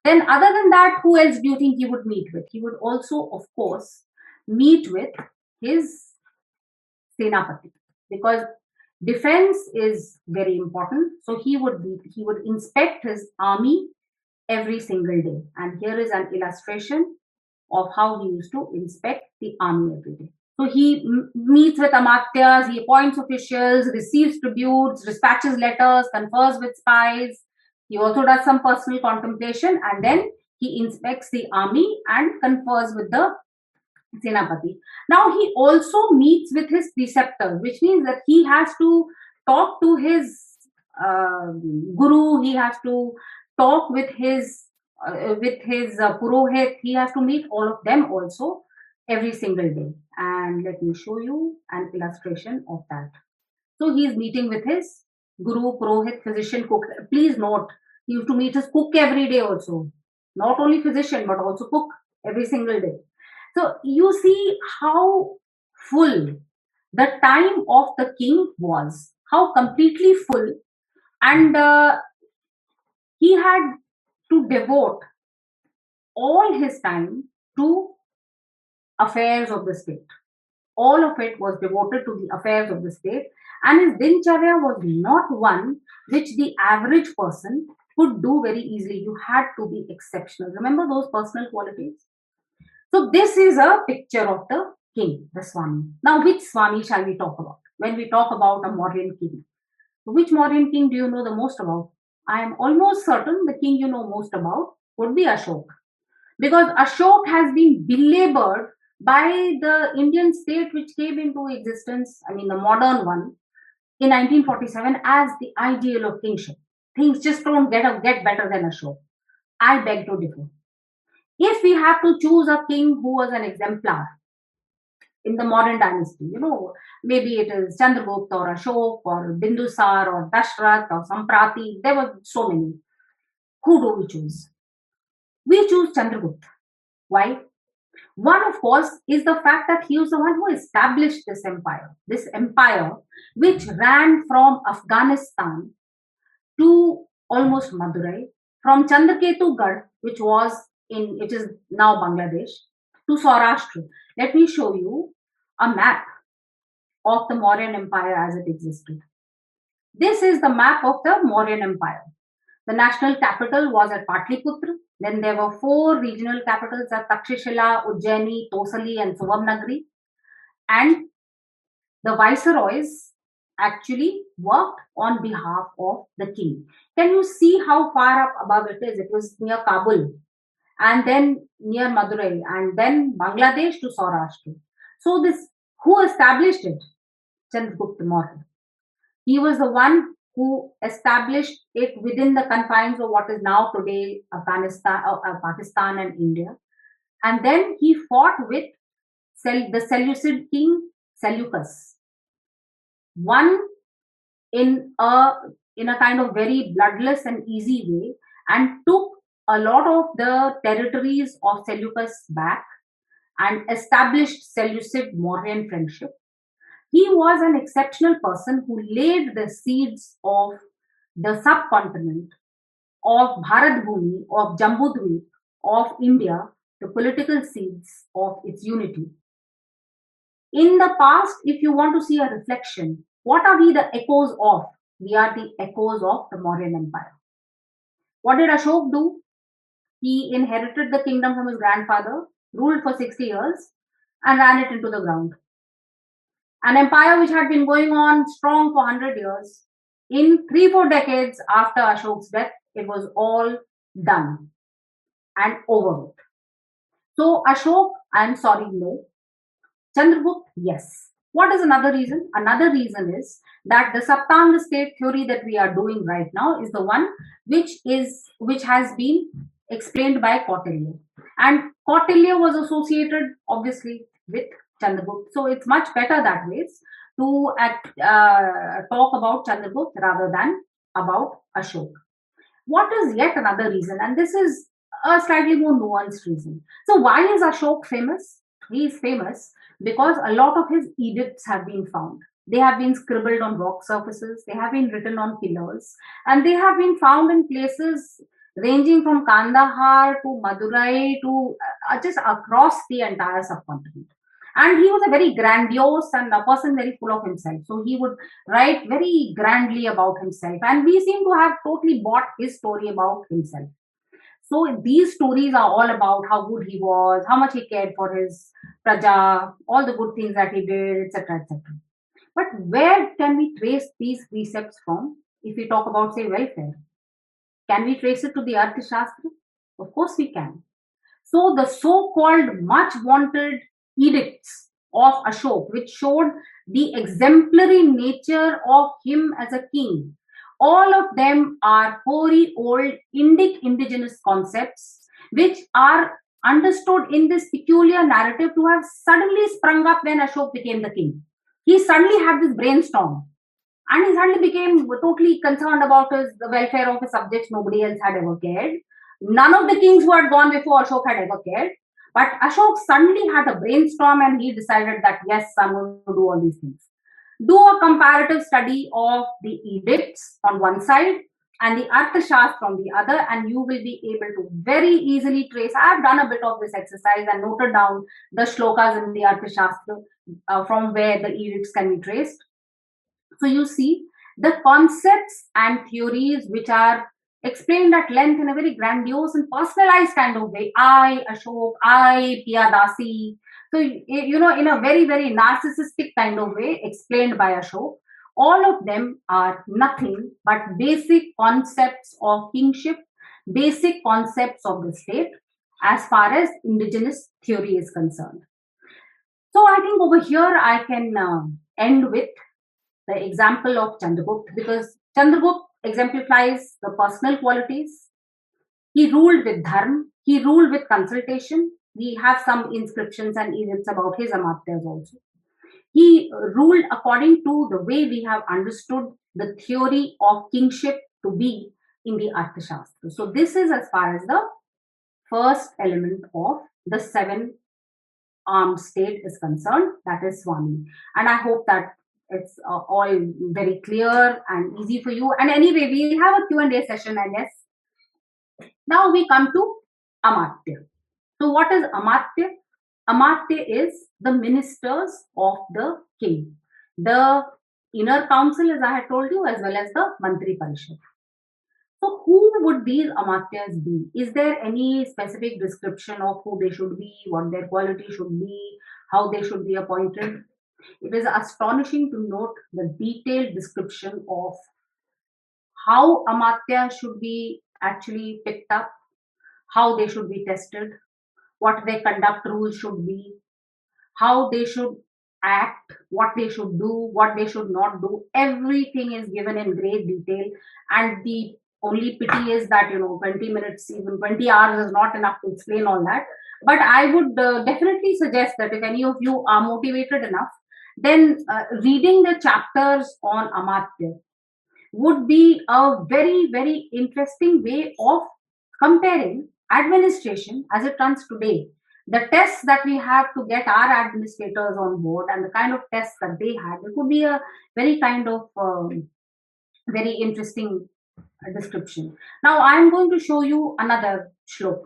Then, other than that, who else do you think he would meet with? He would also, of course, meet with his Senapati because defense is very important so he would be, he would inspect his army every single day and here is an illustration of how he used to inspect the army every day so he m- meets with amatyas he appoints officials receives tributes dispatches letters confers with spies he also does some personal contemplation and then he inspects the army and confers with the Senapati. Now he also meets with his preceptors, which means that he has to talk to his uh, guru, he has to talk with his uh, with his uh, purohit, he has to meet all of them also every single day. And let me show you an illustration of that. So he is meeting with his guru, purohit, physician, cook. Please note, he used to meet his cook every day also. Not only physician, but also cook every single day. So you see how full the time of the king was, how completely full, and uh, he had to devote all his time to affairs of the state. All of it was devoted to the affairs of the state, and his dincharya was not one which the average person could do very easily. You had to be exceptional. Remember those personal qualities? So this is a picture of the king, the Swami. Now, which Swami shall we talk about when we talk about a Mauryan king? Which Mauryan king do you know the most about? I am almost certain the king you know most about would be Ashok. Because Ashok has been belabored by the Indian state which came into existence, I mean the Mauryan one, in 1947 as the ideal of kingship. Things just don't get, get better than Ashok. I beg to differ if we have to choose a king who was an exemplar in the modern dynasty, you know, maybe it is Chandragupta or Ashok or Bindusar or Dashrath or Samprati, there were so many. Who do we choose? We choose Chandragupta. Why? One, of course, is the fact that he was the one who established this empire. This empire, which ran from Afghanistan to almost Madurai, from Chandraketu Gad, which was in it is now Bangladesh to Saurashtra. Let me show you a map of the Mauryan Empire as it existed. This is the map of the Mauryan Empire. The national capital was at Patliputra. Then there were four regional capitals at Takshashila, Ujjaini, Tosali, and Suvarnagiri. And the viceroys actually worked on behalf of the king. Can you see how far up above it is? It was near Kabul and then near Madurai, and then Bangladesh to Saurashtra. So this who established it? Chandragupta Maurya. He was the one who established it within the confines of what is now today Afghanistan, uh, uh, Pakistan, and India. And then he fought with Sel- the Seleucid king Seleucus. Won in a in a kind of very bloodless and easy way, and took a lot of the territories of Seleucus back and established Seleucid Mauryan friendship. He was an exceptional person who laid the seeds of the subcontinent, of Bharat Bhumi, of Jambudvip, of India, the political seeds of its unity. In the past, if you want to see a reflection, what are we the echoes of? We are the echoes of the Mauryan Empire. What did Ashok do? He inherited the kingdom from his grandfather, ruled for 60 years, and ran it into the ground. An empire which had been going on strong for 100 years. In three, four decades after Ashok's death, it was all done and over with. So, Ashok, I'm sorry, no. Chandragupta, yes. What is another reason? Another reason is that the Saptanga state theory that we are doing right now is the one which is which has been explained by Kautilya. And Kautilya was associated obviously with Chandragupta. So it's much better that way to uh, talk about Chandragupta rather than about Ashok. What is yet another reason? And this is a slightly more nuanced reason. So why is Ashok famous? He is famous because a lot of his edicts have been found. They have been scribbled on rock surfaces, they have been written on pillars, and they have been found in places ranging from Kandahar to Madurai to uh, just across the entire subcontinent. And he was a very grandiose and a person very full of himself. So he would write very grandly about himself. And we seem to have totally bought his story about himself. So these stories are all about how good he was how much he cared for his praja all the good things that he did etc etc but where can we trace these precepts from? If we talk about say welfare can we trace it to the arthashastra of course we can. So the so-called much wanted edicts of Ashok, which showed the exemplary nature of him as a king. All of them are hoary old Indic indigenous concepts, which are understood in this peculiar narrative to have suddenly sprung up when Ashok became the king. He suddenly had this brainstorm and he suddenly became totally concerned about his, the welfare of his subjects. Nobody else had ever cared. None of the kings who had gone before Ashok had ever cared. But Ashok suddenly had a brainstorm and he decided that yes, I'm going to do all these things. Do a comparative study of the edicts on one side and the Arthashastra on the other, and you will be able to very easily trace. I've done a bit of this exercise and noted down the shlokas in the Arthashastra uh, from where the edicts can be traced. So you see the concepts and theories which are explained at length in a very grandiose and personalized kind of way. I, Ashok, I, Piyadasi. So, you know, in a very, very narcissistic kind of way, explained by Ashok. All of them are nothing but basic concepts of kingship, basic concepts of the state, as far as indigenous theory is concerned. So, I think over here I can uh, end with the example of Chandragupta because Chandragupta exemplifies the personal qualities. He ruled with dharma, he ruled with consultation. We have some inscriptions and edicts about his amatyas also. He ruled according to the way we have understood the theory of kingship to be in the Arthashastra. So, this is as far as the first element of the seven armed state is concerned, that is Swami. And I hope that it's uh, all very clear and easy for you. And anyway, we have a Q&A session, I guess. Now we come to Amatya. So what is Amatya? Amatya is the ministers of the king. The inner council, as I had told you, as well as the Mantri Parishad. So, who would these Amatyas be? Is there any specific description of who they should be, what their quality should be, how they should be appointed? It is astonishing to note the detailed description of how Amatya should be actually picked up, how they should be tested, what their conduct rules should be, how they should act, what they should do, what they should not do. Everything is given in great detail. And the only pity is that, you know, 20 minutes, even 20 hours is not enough to explain all that. But I would uh, definitely suggest that if any of you are motivated enough, then uh, reading the chapters on Amatya would be a very, very interesting way of comparing administration as it runs today. The tests that we have to get our administrators on board and the kind of tests that they had, it would be a very kind of um, very interesting uh, description. Now, I'm going to show you another shlok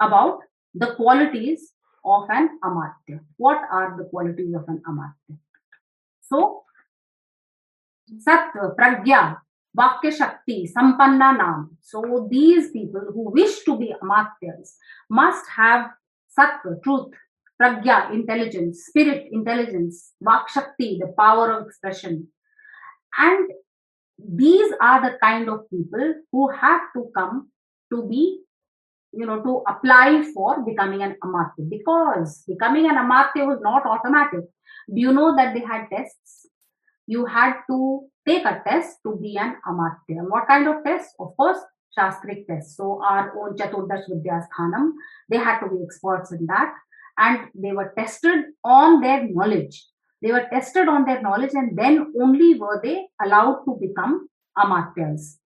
about the qualities of an amatya. What are the qualities of an amatya? So, Sattva, Pragya, Vakya Shakti, Sampanna Nam. So, these people who wish to be amatyas must have Sattva, truth, Pragya, intelligence, spirit, intelligence, Vak Shakti, the power of expression. And these are the kind of people who have to come to be you know, to apply for becoming an amatya because becoming an amatya was not automatic. Do you know that they had tests? You had to take a test to be an amatya. What kind of test? Of course, Shastrik test. So our own Chaturdash Vidyasthanam, they had to be experts in that and they were tested on their knowledge. They were tested on their knowledge and then only were they allowed to become amatyas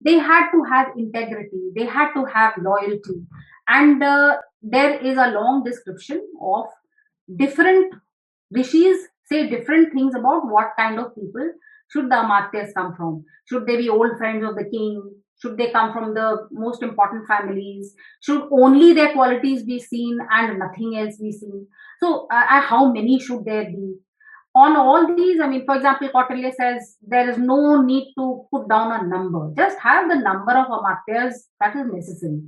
they had to have integrity. They had to have loyalty. And uh, there is a long description of different rishis say different things about what kind of people should the amatyas come from. Should they be old friends of the king? Should they come from the most important families? Should only their qualities be seen and nothing else be seen? So uh, how many should there be on all these i mean for example kautilya says there is no need to put down a number just have the number of amatyas that is necessary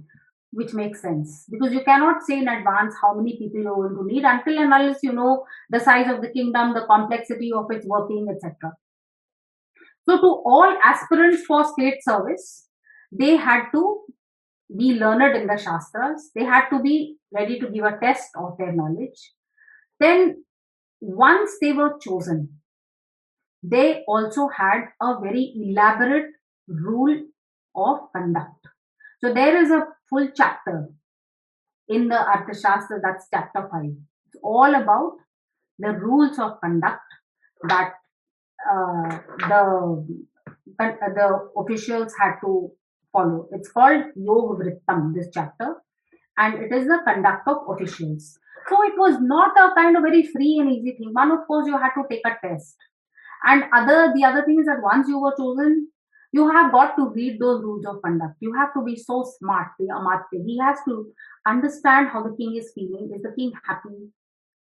which makes sense because you cannot say in advance how many people you're going to need until and unless you know the size of the kingdom the complexity of its working etc so to all aspirants for state service they had to be learned in the Shastras. They had to be ready to give a test of their knowledge. Then, once they were chosen, they also had a very elaborate rule of conduct. So, there is a full chapter in the Arthashastra, that's chapter 5. It's all about the rules of conduct that uh, the, the officials had to follow. It's called Yoga Vrittam, this chapter, and it is the conduct of officials. So it was not a kind of very free and easy thing. One, of course, you had to take a test. And other the other thing is that once you were chosen, you have got to read those rules of conduct. You have to be so smart. He has to understand how the king is feeling. Is the king happy?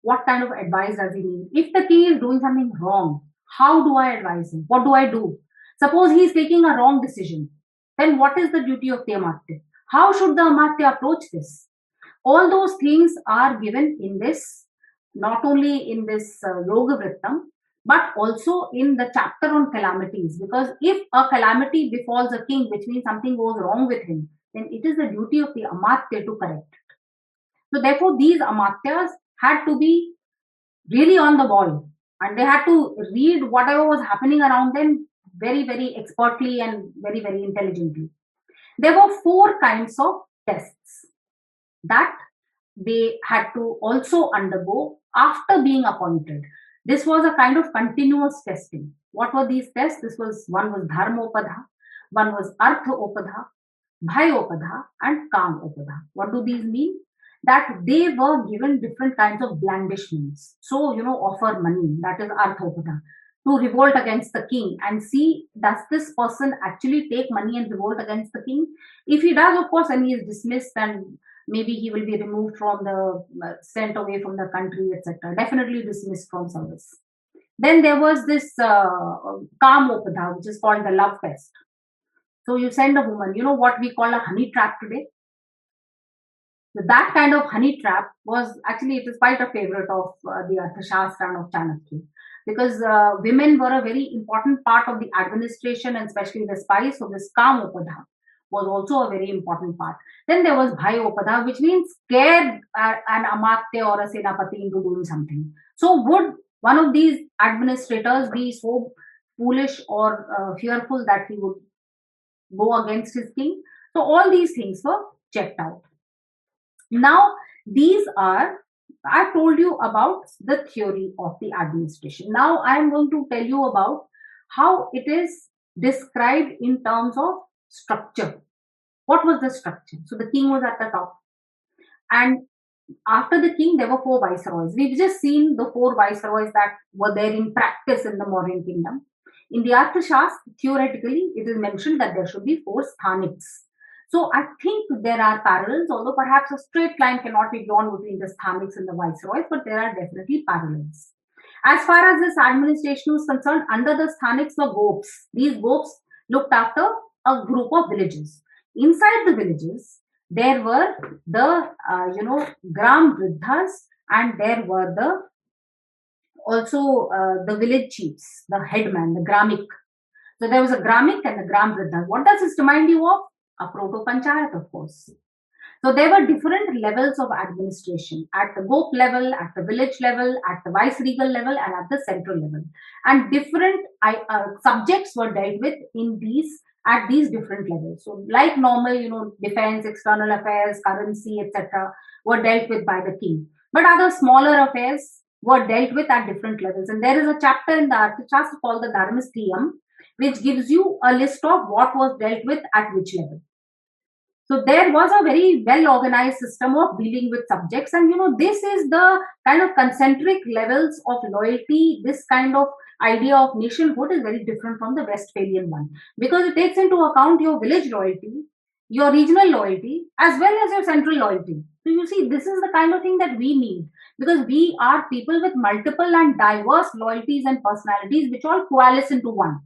What kind of advice does he need? If the king is doing something wrong, how do I advise him? What do I do? Suppose he is taking a wrong decision then what is the duty of the Amatya? How should the Amatya approach this? All those things are given in this, not only in this uh, Yoga Vrittam, but also in the chapter on calamities. Because if a calamity befalls a king, which means something goes wrong with him, then it is the duty of the Amatya to correct it. So, therefore, these Amatyas had to be really on the ball and they had to read whatever was happening around them very, very expertly and very, very intelligently. There were four kinds of tests that they had to also undergo after being appointed. This was a kind of continuous testing. What were these tests? This was one was Dharmopadha, one was Artha Opadha, Bhayopadha, and Kam. What do these mean? That they were given different kinds of blandishments. So, you know, offer money, that is Arthopada to revolt against the king and see does this person actually take money and revolt against the king if he does of course and he is dismissed and maybe he will be removed from the uh, sent away from the country etc definitely dismissed from service. Then there was this uh, which is called the love fest. So you send a woman you know what we call a honey trap today? So that kind of honey trap was actually it is quite a favorite of uh, the Arthashastra and of Chanakya. Because uh, women were a very important part of the administration and especially the spies. So this Kam was also a very important part. Then there was Bhai Upadha, which means scare uh, an Amatya or a Senapati into doing something. So would one of these administrators be so foolish or uh, fearful that he would go against his king? So all these things were checked out. Now, these are I told you about the theory of the administration. Now I am going to tell you about how it is described in terms of structure. What was the structure? So the king was at the top. And after the king, there were four viceroys. We've just seen the four viceroys that were there in practice in the Mauryan kingdom. In the Arthashastra, theoretically, it is mentioned that there should be four sthaniks. So I think there are parallels, although perhaps a straight line cannot be drawn between the Sthaniks and the Viceroys, but there are definitely parallels. As far as this administration was concerned, under the Sthaniks were gopis. These gopis looked after a group of villages. Inside the villages, there were the, uh, you know, Gram Vriddhas and there were the also uh, the village chiefs, the headman, the Gramik. So there was a Gramik and a Gram Vriddha. What does this remind you of? a proto panchayat, of course. So there were different levels of administration at the GOP level, at the village level, at the vice regal level, and at the central level. And different uh, subjects were dealt with in these at these different levels. So, like normal, you know, defense, external affairs, currency, etc., were dealt with by the king. But other smaller affairs were dealt with at different levels. And there is a chapter in the Arthashastra called the Dharmasthiyam, which gives you a list of what was dealt with at which level. So there was a very well organized system of dealing with subjects. And you know, this is the kind of concentric levels of loyalty, this kind of idea of nationhood is very different from the Westphalian one because it takes into account your village loyalty, your regional loyalty, as well as your central loyalty. So you see, this is the kind of thing that we need because we are people with multiple and diverse loyalties and personalities which all coalesce into one.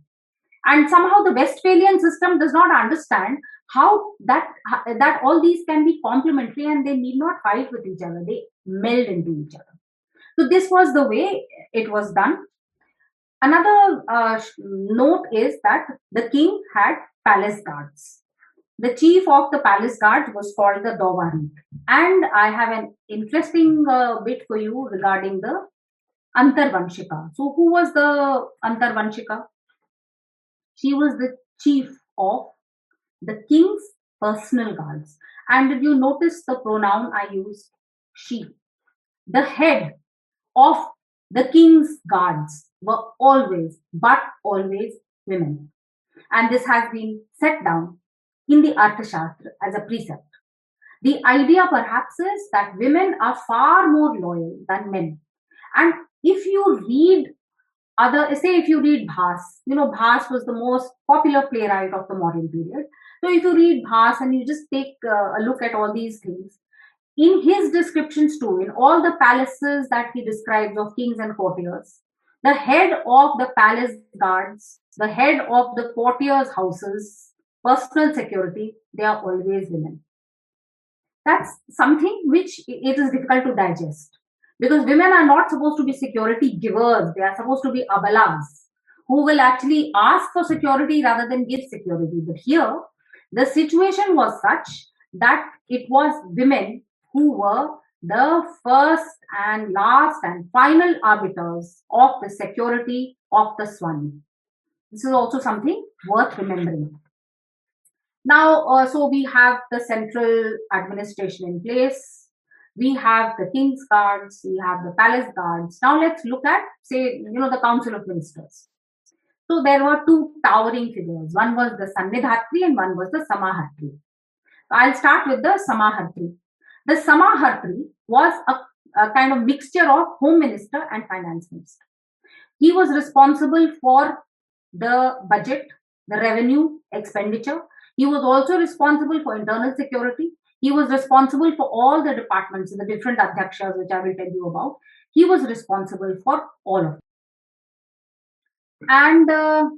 And somehow the Westphalian system does not understand how that that all these can be complementary and they need not fight with each other. They meld into each other. So this was the way it was done. Another uh, note is that the king had palace guards. The chief of the palace guard was called the Dawari. And I have an interesting uh, bit for you regarding the Antarvanshika. So, who was the Antarvanshika? She was the chief of the king's personal guards. And did you notice the pronoun I used? She. The head of the king's guards were always, but always women. And this has been set down in the Arthashastra as a precept. The idea perhaps is that women are far more loyal than men. And if you read other, say if you read Bhas, you know, Bhas was the most popular playwright of the Mauryan period. So if you read Bhas and you just take uh, a look at all these things, in his descriptions too, in all the palaces that he describes of kings and courtiers, the head of the palace guards, the head of the courtiers' houses, personal security, they are always women. That's something which it is difficult to digest because women are not supposed to be security givers, they are supposed to be abalas who will actually ask for security rather than give security. But here, the situation was such that it was women who were the first and last and final arbiters of the security of the Swami. This is also something worth remembering. Now, uh, so we have the central administration in place. We have the king's guards. We have the palace guards. Now let's look at, say, you know, the council of ministers. So there were two towering figures. One was the Sannidhatri and one was the Samahartri. I'll start with the Samahartri. The Samahartri was a, a kind of mixture of home minister and finance minister. He was responsible for the budget, the revenue, expenditure. He was also responsible for internal security. He was responsible for all the departments, the different adhyakshas, which I will tell you about. He was responsible for all of them and uh,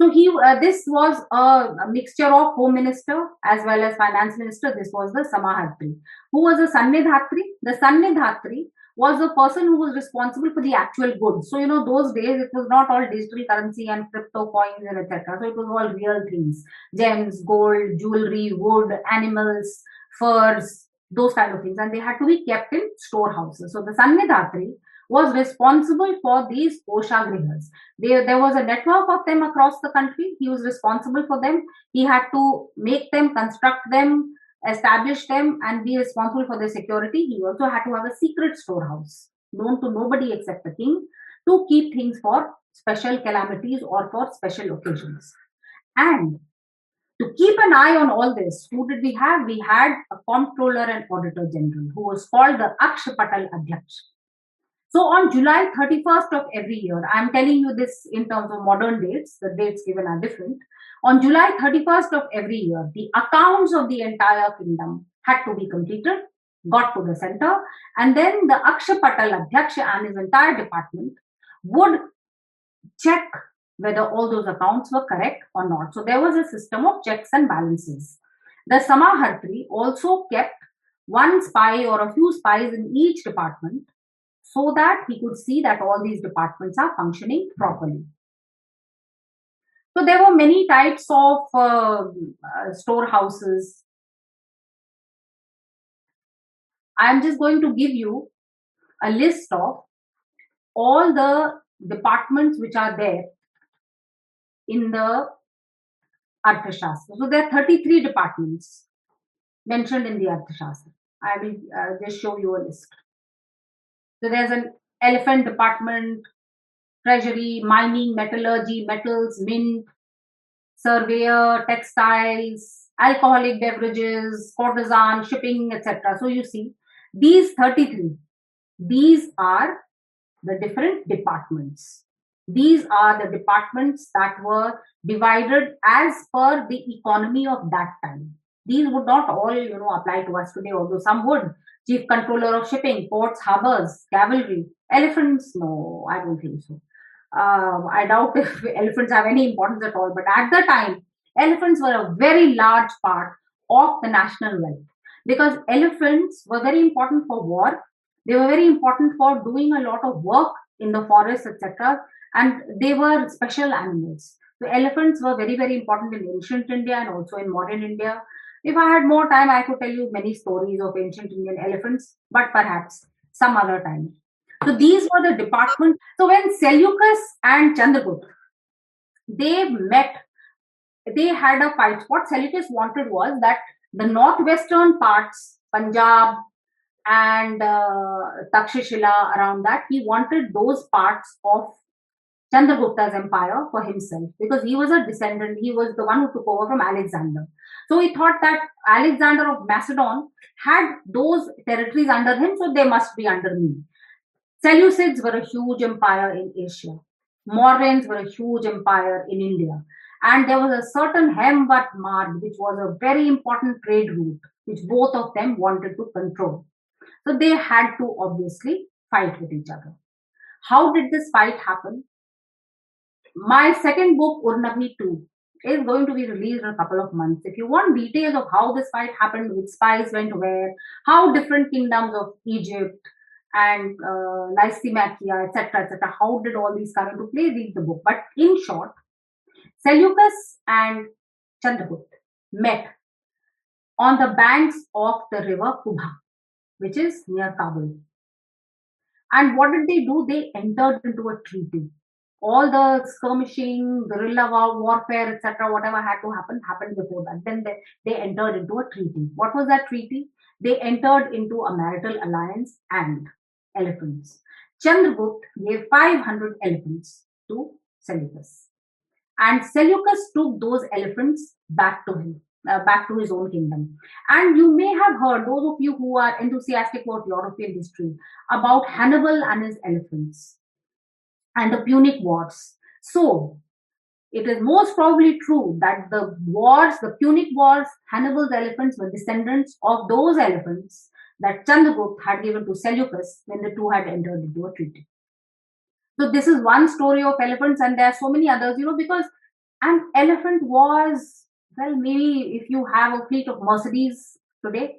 so he uh, this was a, mixture of home minister as well as finance minister. This was the samahartri who was the sannidhatri? The sannidhatri was the person who was responsible for the actual goods. So you know those days it was not all digital currency and crypto coins and etc so it was all real things. Gems gold jewelry wood animals furs those kind of things. And they had to be kept in storehouses. So the sannidhatri was responsible for these koshagrihas. There, there was a network of them across the country. He was responsible for them. He had to make them, construct them, establish them, and be responsible for their security. He also had to have a secret storehouse known to nobody except the king to keep things for special calamities or for special occasions. And to keep an eye on all this, who did we have? We had a comptroller and auditor general who was called the Akshapatal Adhyaksh. So on July 31st of every year, I'm telling you this in terms of modern dates, the dates given are different. On July 31st of every year, the accounts of the entire kingdom had to be completed, got to the center, and then the Akshapatal Adhyaksha and his entire department would check whether all those accounts were correct or not. So there was a system of checks and balances. The Samahartri also kept one spy or a few spies in each department so that he could see that all these departments are functioning properly. So there were many types of uh, uh, storehouses. I am just going to give you a list of all the departments which are there in the Arthashastra. So there are 33 departments mentioned in the Arthashastra. I will uh, just show you a list. So there's an elephant department, treasury, mining, metallurgy, metals, mint, surveyor, textiles, alcoholic beverages, courtesan, shipping, etc. So you see, these 33, these are the different departments. These are the departments that were divided as per the economy of that time. These would not all, you know, apply to us today, although some would. Chief Controller of Shipping, Ports, Harbors, Cavalry, Elephants, no, I don't think so. Uh, I doubt if elephants have any importance at all, but at the time, elephants were a very large part of the national wealth because elephants were very important for war. They were very important for doing a lot of work in the forest, etc. And they were special animals. So elephants were very, very important in ancient India and also in modern India. If I had more time, I could tell you many stories of ancient Indian elephants, but perhaps some other time. So these were the departments. So when Seleucus and Chandragupta they met, they had a fight. What Seleucus wanted was that the northwestern parts, Punjab and uh, Takshashila around that, he wanted those parts of Chandragupta's empire for himself because he was a descendant. He was the one who took over from Alexander. So he thought that Alexander of Macedon had those territories under him, so they must be under me. Seleucids were a huge empire in Asia. Mauryans were a huge empire in India. And there was a certain Hemvat Marg, which was a very important trade route, which both of them wanted to control. So they had to obviously fight with each other. How did this fight happen? My second book, Urnabhi 2, is going to be released in a couple of months. If you want details of how this fight happened, which spies went where, how different kingdoms of Egypt and uh, Lysimachia, etc., etc., how did all these come into play? Read the book. But in short, Seleucus and Chandragupta met on the banks of the river Kubha, which is near Kabul. And what did they do? They entered into a treaty. All the skirmishing, guerrilla warfare, etc., whatever had to happen, happened before that. Then they, they entered into a treaty. What was that treaty? They entered into a marital alliance and elephants. Chandragupta gave 500 elephants to Seleucus. And Seleucus took those elephants back to him, uh, back to his own kingdom. And you may have heard, those of you who are enthusiastic about European history, about Hannibal and his elephants and the Punic Wars. So, it is most probably true that the wars, the Punic Wars, Hannibal's elephants were descendants of those elephants that Chandragupta had given to Seleucus when the two had entered into a treaty. So this is one story of elephants, and there are so many others, you know, because an elephant was, well, maybe if you have a fleet of Mercedes today,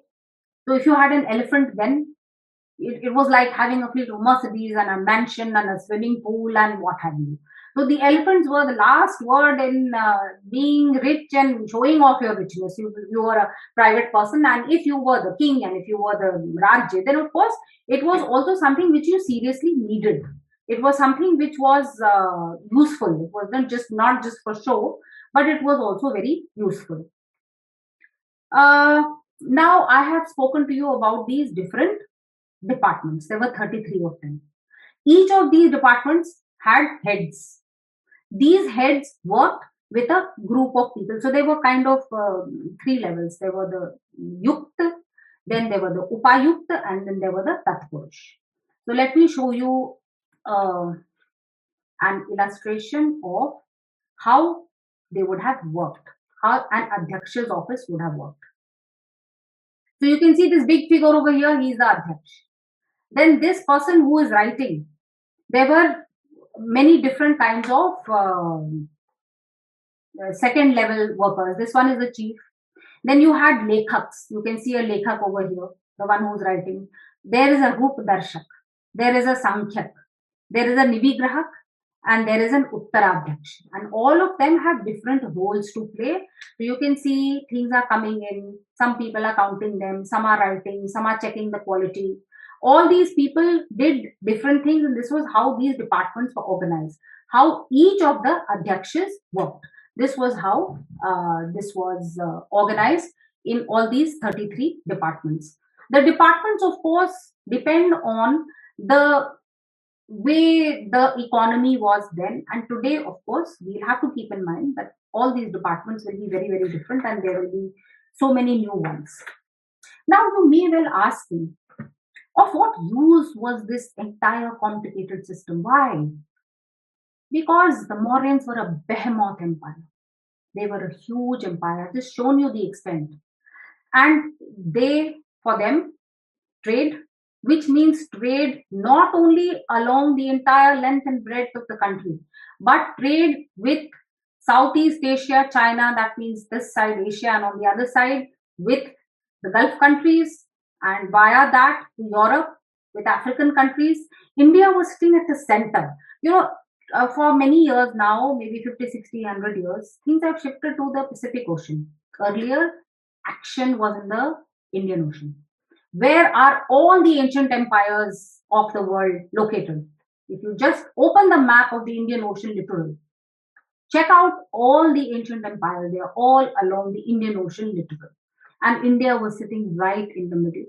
so if you had an elephant then, it, it was like having a fleet of Mercedes and a mansion and a swimming pool and what have you. So the elephants were the last word in uh, being rich and showing off your richness. You, you were a private person, and if you were the king and if you were the Rajya, then of course it was also something which you seriously needed it was something which was uh, useful it wasn't just not just for show but it was also very useful uh, now i have spoken to you about these different departments. There were 33 of them. Each of these departments had heads. These heads worked with a group of people. So they were kind of uh, three levels. There were the yukt then there were the upayukt and then there were the tatpurush. So let me show you uh, an illustration of how they would have worked, how an Adhyaksha's office would have worked. So you can see this big figure over here, he is the Adhyaksh. Then this person who is writing, there were many different kinds of uh, second level workers. This one is the chief. Then you had lekhaks. You can see a lekhak over here, the one who's writing. There is a Rup Darshak. There is a Sankhyak there is a Nivigrahak and there is an Uttarabhyaksh. And all of them have different roles to play. So you can see things are coming in, some people are counting them, some are writing, some are checking the quality. All these people did different things, and this was how these departments were organized, how each of the Adhyakshas worked. This was how uh, this was uh, organized in all these 33 departments. The departments, of course, depend on the way the economy was then and today of course we'll have to keep in mind that all these departments will be very very different and there will be so many new ones now you may well ask me of what use was this entire complicated system why Because the Mauryans were a behemoth empire. They were a huge empire. I've just shown you the extent. And they, for them, trade, which means trade not only along the entire length and breadth of the country, but trade with Southeast Asia, China, that means this side Asia, and on the other side with the Gulf countries, and via that to Europe with African countries. India was sitting at the center. You know, uh, for many years now, maybe 50, 60, 100 years, things have shifted to the Pacific Ocean. Earlier, action was in the Indian Ocean. Where are all the ancient empires of the world located? If you just open the map of the Indian Ocean littoral, check out all the ancient empires. They are all along the Indian Ocean littoral. And India was sitting right in the middle.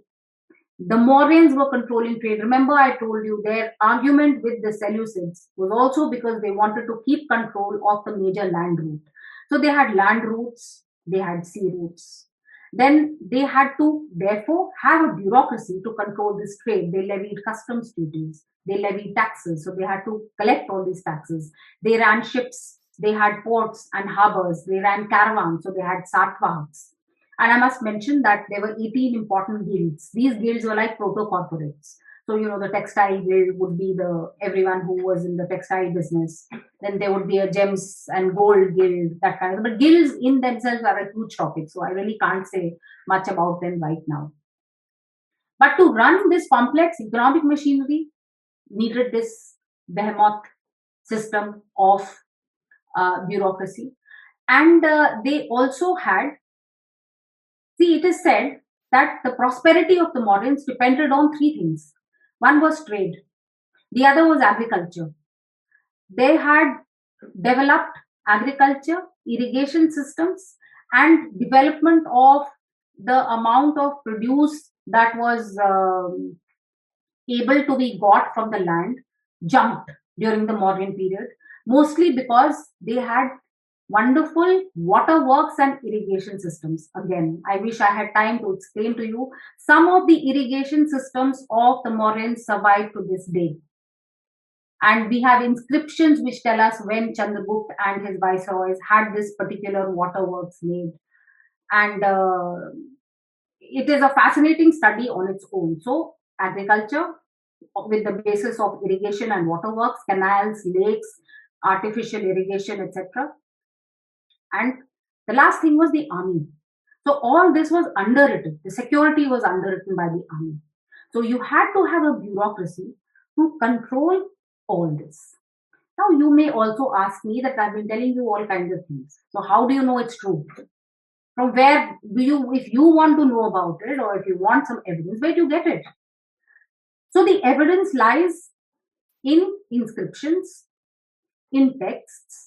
The Mauryans were controlling trade. Remember, I told you their argument with the Seleucids was also because they wanted to keep control of the major land route. So they had land routes, they had sea routes. Then they had to, therefore, have a bureaucracy to control this trade. They levied customs duties, they levied taxes, so they had to collect all these taxes. They ran ships, they had ports and harbors, they ran caravans, so they had satvahaks and I must mention that there were 18 important guilds. These guilds were like proto corporates. So, you know, the textile guild would be the everyone who was in the textile business. Then there would be a gems and gold guild, that kind of but guilds in themselves are a huge topic. So I really can't say much about them right now. But to run this complex economic machinery needed this behemoth system of uh, bureaucracy. And uh, they also had See, it is said that the prosperity of the Mauryans depended on three things. One was trade, the other was agriculture. They had developed agriculture, irrigation systems, and development of the amount of produce that was um, able to be got from the land jumped during the Mauryan period, mostly because they had wonderful waterworks and irrigation systems. Again, I wish I had time to explain to you. Some of the irrigation systems of the Mauryans survive to this day. And we have inscriptions which tell us when Chandragupta and his viceroys had this particular waterworks made. And uh, it is a fascinating study on its own. So, agriculture with the basis of irrigation and waterworks, canals, lakes, artificial irrigation, etc and the last thing was the army. So all this was underwritten. The security was underwritten by the army. So you had to have a bureaucracy to control all this. Now you may also ask me that I've been telling you all kinds of things. So how do you know it's true? From where do you, if you want to know about it or if you want some evidence, where do you get it? So the evidence lies in inscriptions, in texts,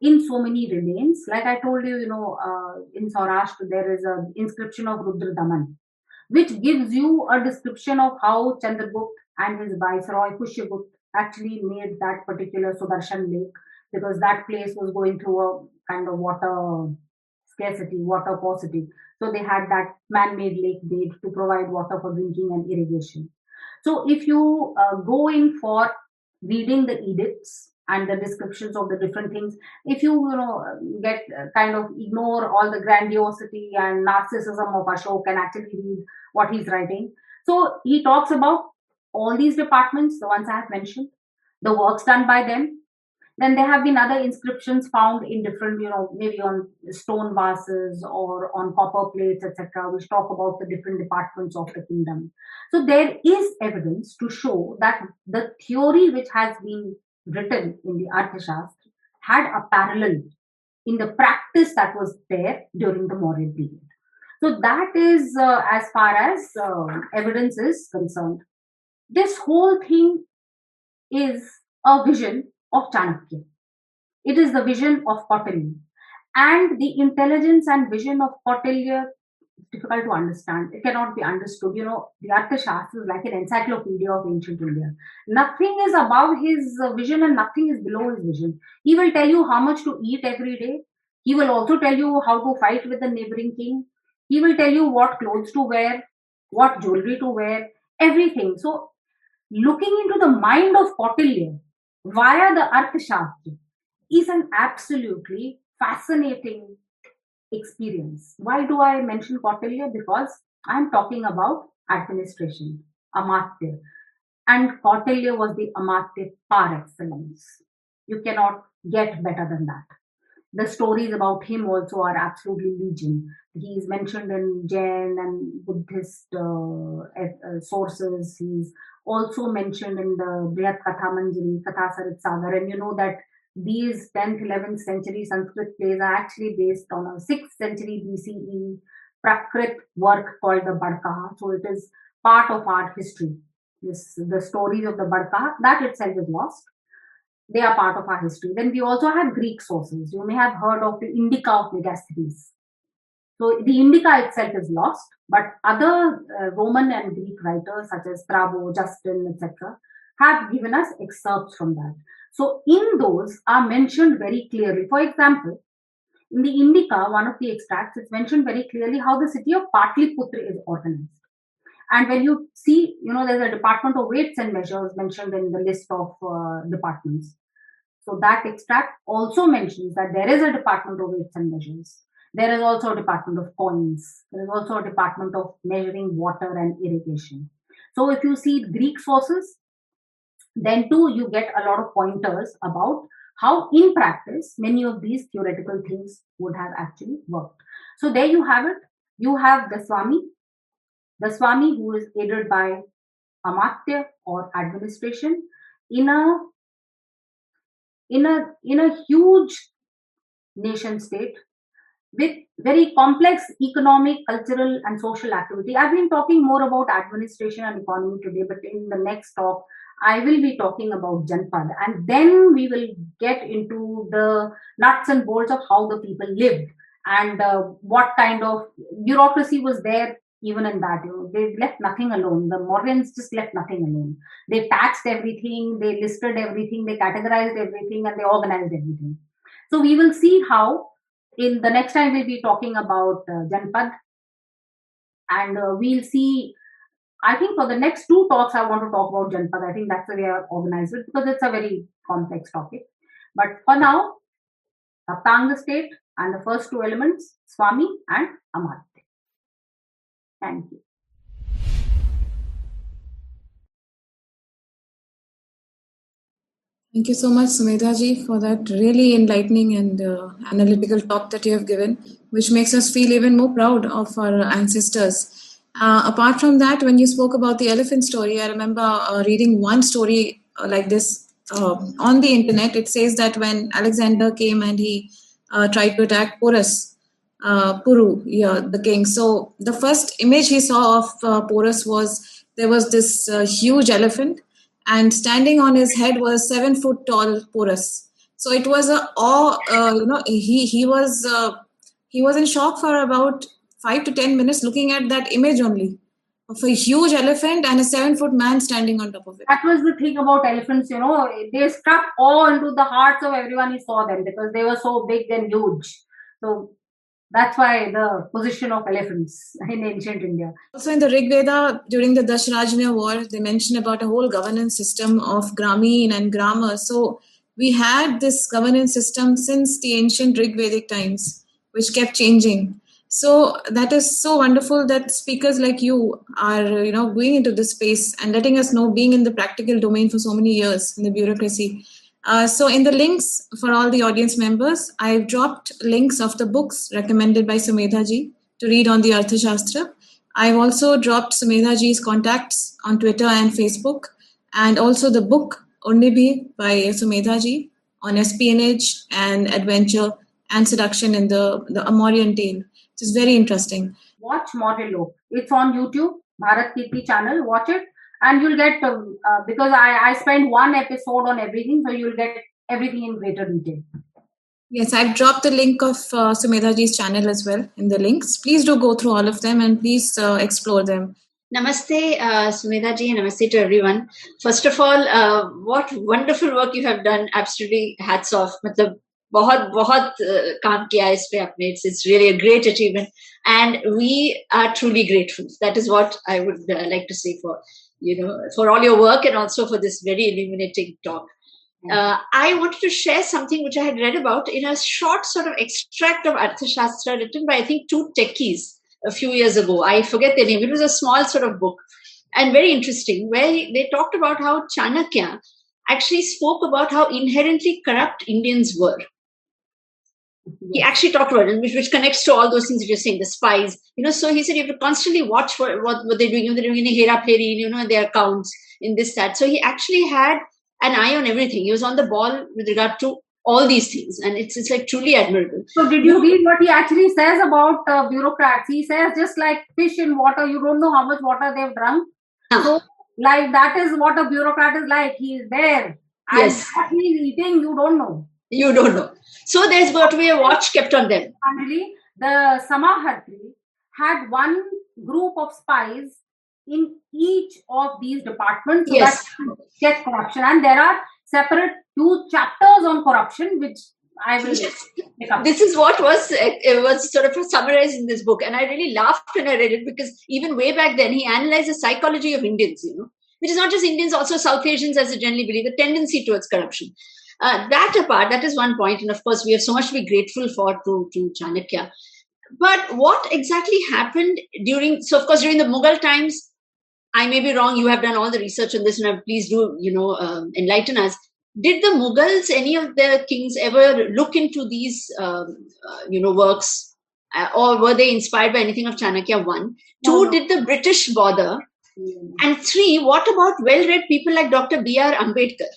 in so many remains. Like I told you, you know, uh, in Saurashtra, there is an inscription of Rudra Daman, which gives you a description of how Chandragupta and his viceroy Pushyagupta actually made that particular Sudarshan lake because that place was going through a kind of water scarcity, water paucity. So they had that man-made lake made to provide water for drinking and irrigation. So if you uh, go in for reading the edicts and the descriptions of the different things. If you you know get uh, kind of ignore all the grandiosity and narcissism of ashok and actually read what he's writing. So he talks about all these departments the ones i have mentioned the works done by them. Then there have been other inscriptions found in different you know maybe on stone vases or on copper plates etc which talk about the different departments of the kingdom. So there is evidence to show that the theory which has been written in the Arthashastra had a parallel in the practice that was there during the Mauryan period. So that is uh, as far as uh, evidence is concerned. This whole thing is a vision of Chanakya. It is the vision of Kautilya. And the intelligence and vision of Kautilya difficult to understand. It cannot be understood. You know, the Arthashastra is like an encyclopedia of ancient India. Nothing is above his vision and nothing is below his vision. He will tell you how much to eat every day. He will also tell you how to fight with the neighboring king. He will tell you what clothes to wear, what jewelry to wear, everything. So, looking into the mind of Kautilya via the Arthashastra is an absolutely fascinating experience. Why do I mention Kautilya? Because I'm talking about administration, Amatya. And Kautilya was the Amatya par excellence. You cannot get better than that. The stories about him also are absolutely legion. He is mentioned in Jain and Buddhist uh, uh, sources. He's also mentioned in the Brihat Katha Manjari, Katha Sarit Sagar. And you know that these 10th, 11th century Sanskrit plays are actually based on a 6th century BCE Prakrit work called the Badkaha. So it is part of art history. This, the stories of the Badkaha, that itself is lost. They are part of our history. Then we also have Greek sources. You may have heard of the Indica of Megasthenes. So the Indica itself is lost, but other uh, Roman and Greek writers such as Strabo, Justin, etc., have given us excerpts from that. So in those are mentioned very clearly. For example, in the Indica, one of the extracts, it's mentioned very clearly how the city of Patliputra is organized. And when you see, you know, there's a department of weights and measures mentioned in the list of uh, departments. So that extract also mentions that there is a department of weights and measures. There is also a department of coins. There is also a department of measuring water and irrigation. So if you see Greek sources, then too you get a lot of pointers about how in practice many of these theoretical things would have actually worked. So there you have it. You have the Swami, the Swami who is aided by Amatya or administration in a in a in a huge nation state with very complex economic, cultural, and social activity. I've been talking more about administration and economy today, but in the next talk, I will be talking about Janpad, and then we will get into the nuts and bolts of how the people lived and uh, what kind of bureaucracy was there even in that. You know, they left nothing alone. The Mauryans just left nothing alone. They taxed everything, they listed everything, they categorized everything, and they organized everything. So we will see how in the next time we'll be talking about uh, Janpad, and uh, we'll see I think for the next two talks, I want to talk about Janpad. I think that's the way I organize it because it's a very complex topic. But for now, Saptanga state and the first two elements, Swami and Amatya. Thank you. Thank you so much, Sumedha for that really enlightening and uh, analytical talk that you have given, which makes us feel even more proud of our ancestors uh, apart from that, when you spoke about the elephant story, I remember uh, reading one story uh, like this uh, on the internet. It says that when Alexander came and he uh, tried to attack Porus, uh, Puru, yeah, the king. So the first image he saw of Porus was there was this huge elephant, and standing on his head was seven foot tall Porus. So it was a awe. you know, he he was he was in shock for about five to ten minutes looking at that image only of a huge elephant and a seven foot man standing on top of it. That was the thing about elephants, you know, they struck awe into the hearts of everyone who saw them because they were so big and huge. So that's why the position of elephants in ancient India. Also, in the Rig Veda, during the Dashrajanya war, they mention about a whole governance system of Gramin and Grama. So we had this governance system since the ancient Rig Vedic times, which kept changing so that is so wonderful that speakers like you are you know going into this space and letting us know being in the practical domain for so many years in the bureaucracy. Uh, so in the links for all the audience members i've dropped links of the books recommended by sumedha ji to read on the arthashastra. I've also dropped sumedha ji's contacts on twitter and facebook and also the book Urnabhi by sumedha ji on espionage and adventure and seduction in the, the Amorian tale which is very interesting. Watch Morello. It's on YouTube, Bharat Kirti channel. Watch it, and you'll get uh, uh, because I I spend one episode on everything, so you'll get everything in greater detail. Yes, I've dropped the link of uh, Sumedhaji's channel as well in the links. Please do go through all of them and please uh, explore them. Namaste, uh, Sumedha ji, namaste to everyone. First of all, uh, what wonderful work you have done. Absolutely hats off. Matlab, बहुत बहुत काम किया इस पे आपने it's it's really a great achievement and we are truly grateful that is what I would like to से for you know for all your work and also for this very illuminating talk uh, I wanted to share something which I had read about in a short sort of extract of Arthashastra written by, I think, two techies a few years ago. I forget their name. It was a small sort of book and very interesting where they talked about how Chanakya actually spoke about how inherently corrupt Indians were. He actually talked about it, which, which connects to all those things that you're saying, the spies. You know, so he said you have to constantly watch for what, what they're doing. You know, they're doing in Hera you know, their accounts, in this, that. So he actually had an eye on everything. He was on the ball with regard to all these things, and it's it's like truly admirable. So, did you read what he actually says about uh, bureaucrats? He says just like fish in water, you don't know how much water they've drunk. Huh. So, like that is what a bureaucrat is like. He is there, and yes. what he is eating, you don't know. You don't know. So there's got to be a watch kept on them. Finally, the Samahartri had one group of spies in each of these departments so yes. that get corruption. And there are separate two chapters on corruption, which I will yes. This is what was it was sort of summarized in this book, and I really laughed when I read it because even way back then he analyzed the psychology of Indians, you know, which is not just Indians, also South Asians, as they generally believe, the tendency towards corruption. Uh, that apart, that is one point, and of course we have so much to be grateful for to to Chanakya. But what exactly happened during? So of course during the Mughal times, I may be wrong. You have done all the research on this, and please do you know um, enlighten us. Did the Mughals, any of the kings, ever look into these um, uh, you know works, uh, or were they inspired by anything of Chanakya? One, two. No. Did the British bother? Mm. And three, what about well-read people like Dr. B. R. Ambedkar?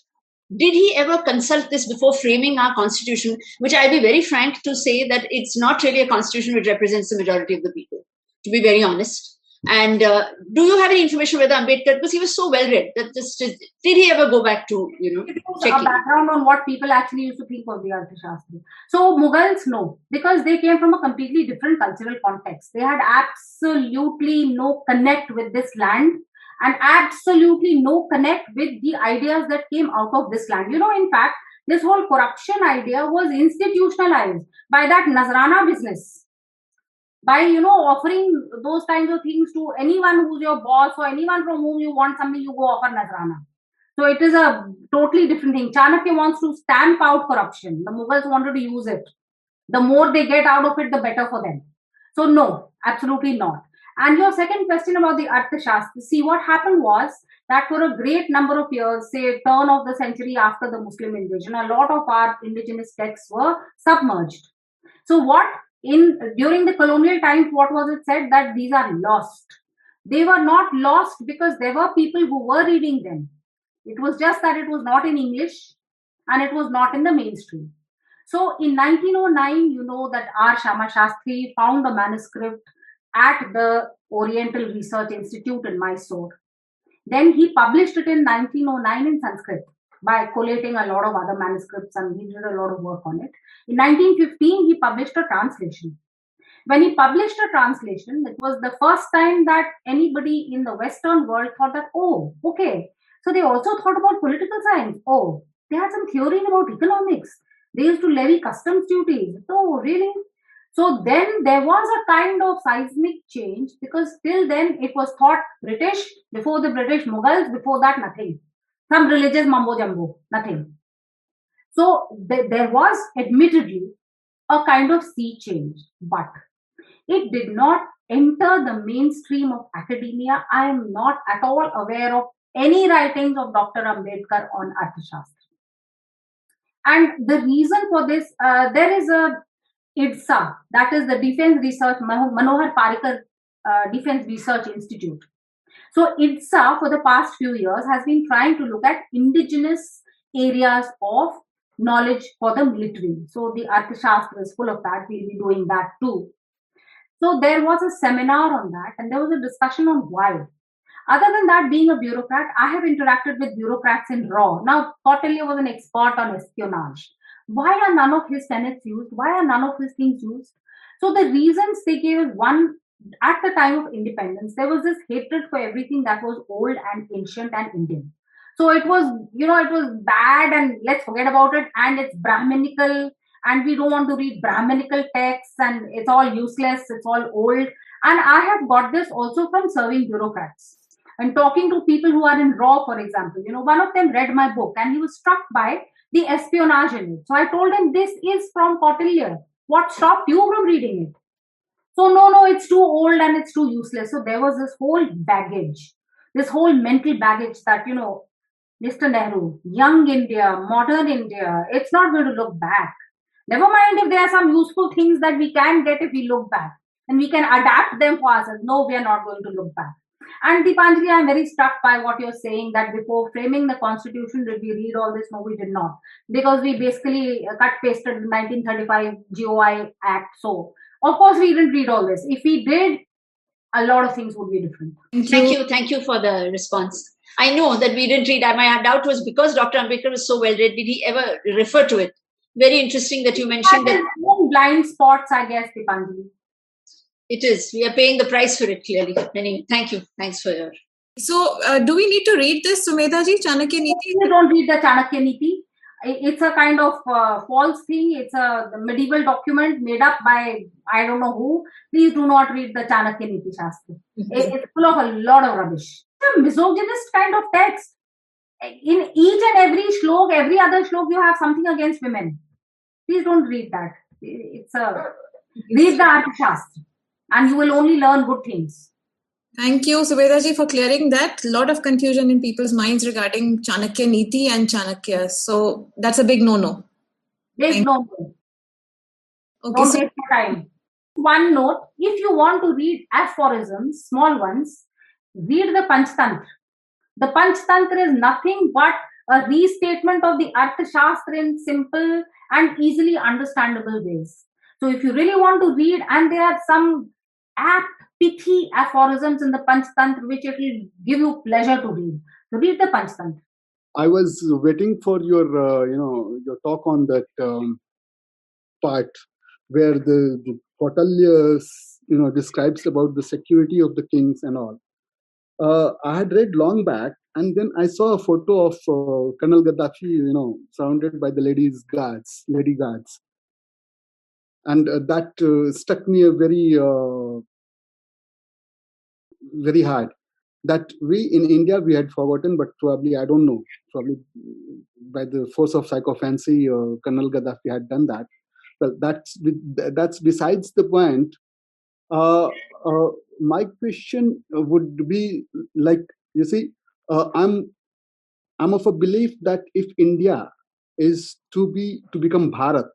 Did he ever consult this before framing our constitution? Which I'll be very frank to say that it's not really a constitution which represents the majority of the people. To be very honest, and uh, do you have any information whether Ambedkar, because he was so well read, that just did he ever go back to you know checking? a background on what people actually used to think of the Arthashastra? So Mughals, no, because they came from a completely different cultural context. They had absolutely no connect with this land and absolutely no connect with the ideas that came out of this land. You know, in fact, this whole corruption idea was institutionalized by that Nazrana business. By you know offering those kinds of things to anyone who's your boss or anyone from whom you want something you go offer nazrana. So it is a totally different thing. Chanakya wants to stamp out corruption. The mughals wanted to use it. The more they get out of it the better for them. So no absolutely not and your second question about the arthashastra see what happened was that for a great number of years say turn of the century after the muslim invasion a lot of our indigenous texts were submerged. So what in during the colonial times what was it said? That these are lost. They were not lost because there were people who were reading them. It was just that it was not in english and it was not in the mainstream. So in 1909 you know that r. Shama shastri found a manuscript at the oriental research institute in mysore then he published it in 1909 in sanskrit by collating a lot of other manuscripts and he did a lot of work on it. In 1915, he published a translation. When he published a translation, it was the first time that anybody in the Western world thought that, oh, okay. So they also thought about political science. Oh, they had some theory about economics. They used to levy customs duties. Oh, really? So then there was a kind of seismic change because till then it was thought British, before the British Mughals, before that nothing some religious mumbo jumbo, nothing. So th- there was admittedly a kind of sea change, but it did not enter the mainstream of academia. I am not at all aware of any writings of Dr. Ambedkar on Arthashastra. And the reason for this, uh, there is a IDSA, that is the Defense Research, Manohar Parrikar uh, Defense Research Institute. So IDSA for the past few years has been trying to look at indigenous areas of knowledge for the military. So the Arthashastra is full of that. We'll be doing that too. So there was a seminar on that and there was a discussion on why. Other than that, being a bureaucrat, I have interacted with bureaucrats in RAW. Now, Kautilya was an expert on espionage. Why are none of his tenets used? Why are none of his things used? So the reasons they gave one, at the time of independence, there was this hatred for everything that was old and ancient and Indian. So it was, you know, it was bad and let's forget about it. And it's Brahminical and we don't want to read Brahminical texts and it's all useless, it's all old. And I have got this also from serving bureaucrats and talking to people who are in RAW, for example. You know, one of them read my book and he was struck by the espionage in it. So I told him this is from Kautilya. What stopped you from reading it? So no, no, it's too old and it's too useless. So there was this whole baggage, this whole mental baggage that you know, Mr. Nehru, young India, modern India, it's not going to look back. Never mind if there are some useful things that we can get if we look back and we can adapt them for ourselves. No, we are not going to look back. And Deepanjali, I'm very struck by what you're saying that before framing the constitution, did we read all this? No, we did not. Because we basically uh, cut pasted the 1935 GOI Act. So, of course, we didn't read all this. If we did, a lot of things would be different. Thank you. Thank you for the response. I know that we didn't read. My doubt was because Dr. Ambedkar was so well read, did he ever refer to it? Very interesting that you mentioned that. Blind spots, I guess, Deepanjali. It is. We are paying the price for it clearly. Anyway, thank you. Thanks for your. So, uh, do we need to read this, Sumedha ji, Chanakya Niti? We don't read the Chanakya Niti. It's a kind of uh, false thing. It's a medieval document made up by I don't know who. Please do not read the Chanakya Niti Shastra. Mm-hmm. It's full of a lot of rubbish. It's a misogynist kind of text. In each and every shlok, every other shlok, you have something against women. Please don't read that. It's a read the Arthashastra and you will only learn good things. Thank you, Sumedha for clearing that. A lot of confusion in people's minds regarding Chanakya Niti and Chanakya. So that's a big no-no. Big no-no. Okay, Don't so- waste your time. One note, if you want to read aphorisms, small ones, read the Panchtantra. The Panchtantra is nothing but a restatement of the Arthashastra in simple and easily understandable ways. So if you really want to read, and there are some apt, pithy aphorisms in the Panchtantra, which it will give you pleasure to read. So read the Panchtantra. I was waiting for your, uh, you know, your talk on that um, part where the, the Kautilya, you know, describes about the security of the kings and all. Uh, I had read long back, and then I saw a photo of uh, Colonel Gaddafi, you know, surrounded by the ladies' guards, lady guards, and uh, that uh, struck me a very uh, very hard that we in India we had forgotten, but probably I don't know, probably by the force of psychophancy, uh, Colonel Gaddafi had done that. Well, that's that's besides the point. Uh, uh, my question would be like you see, uh, I'm I'm of a belief that if India is to be to become Bharat,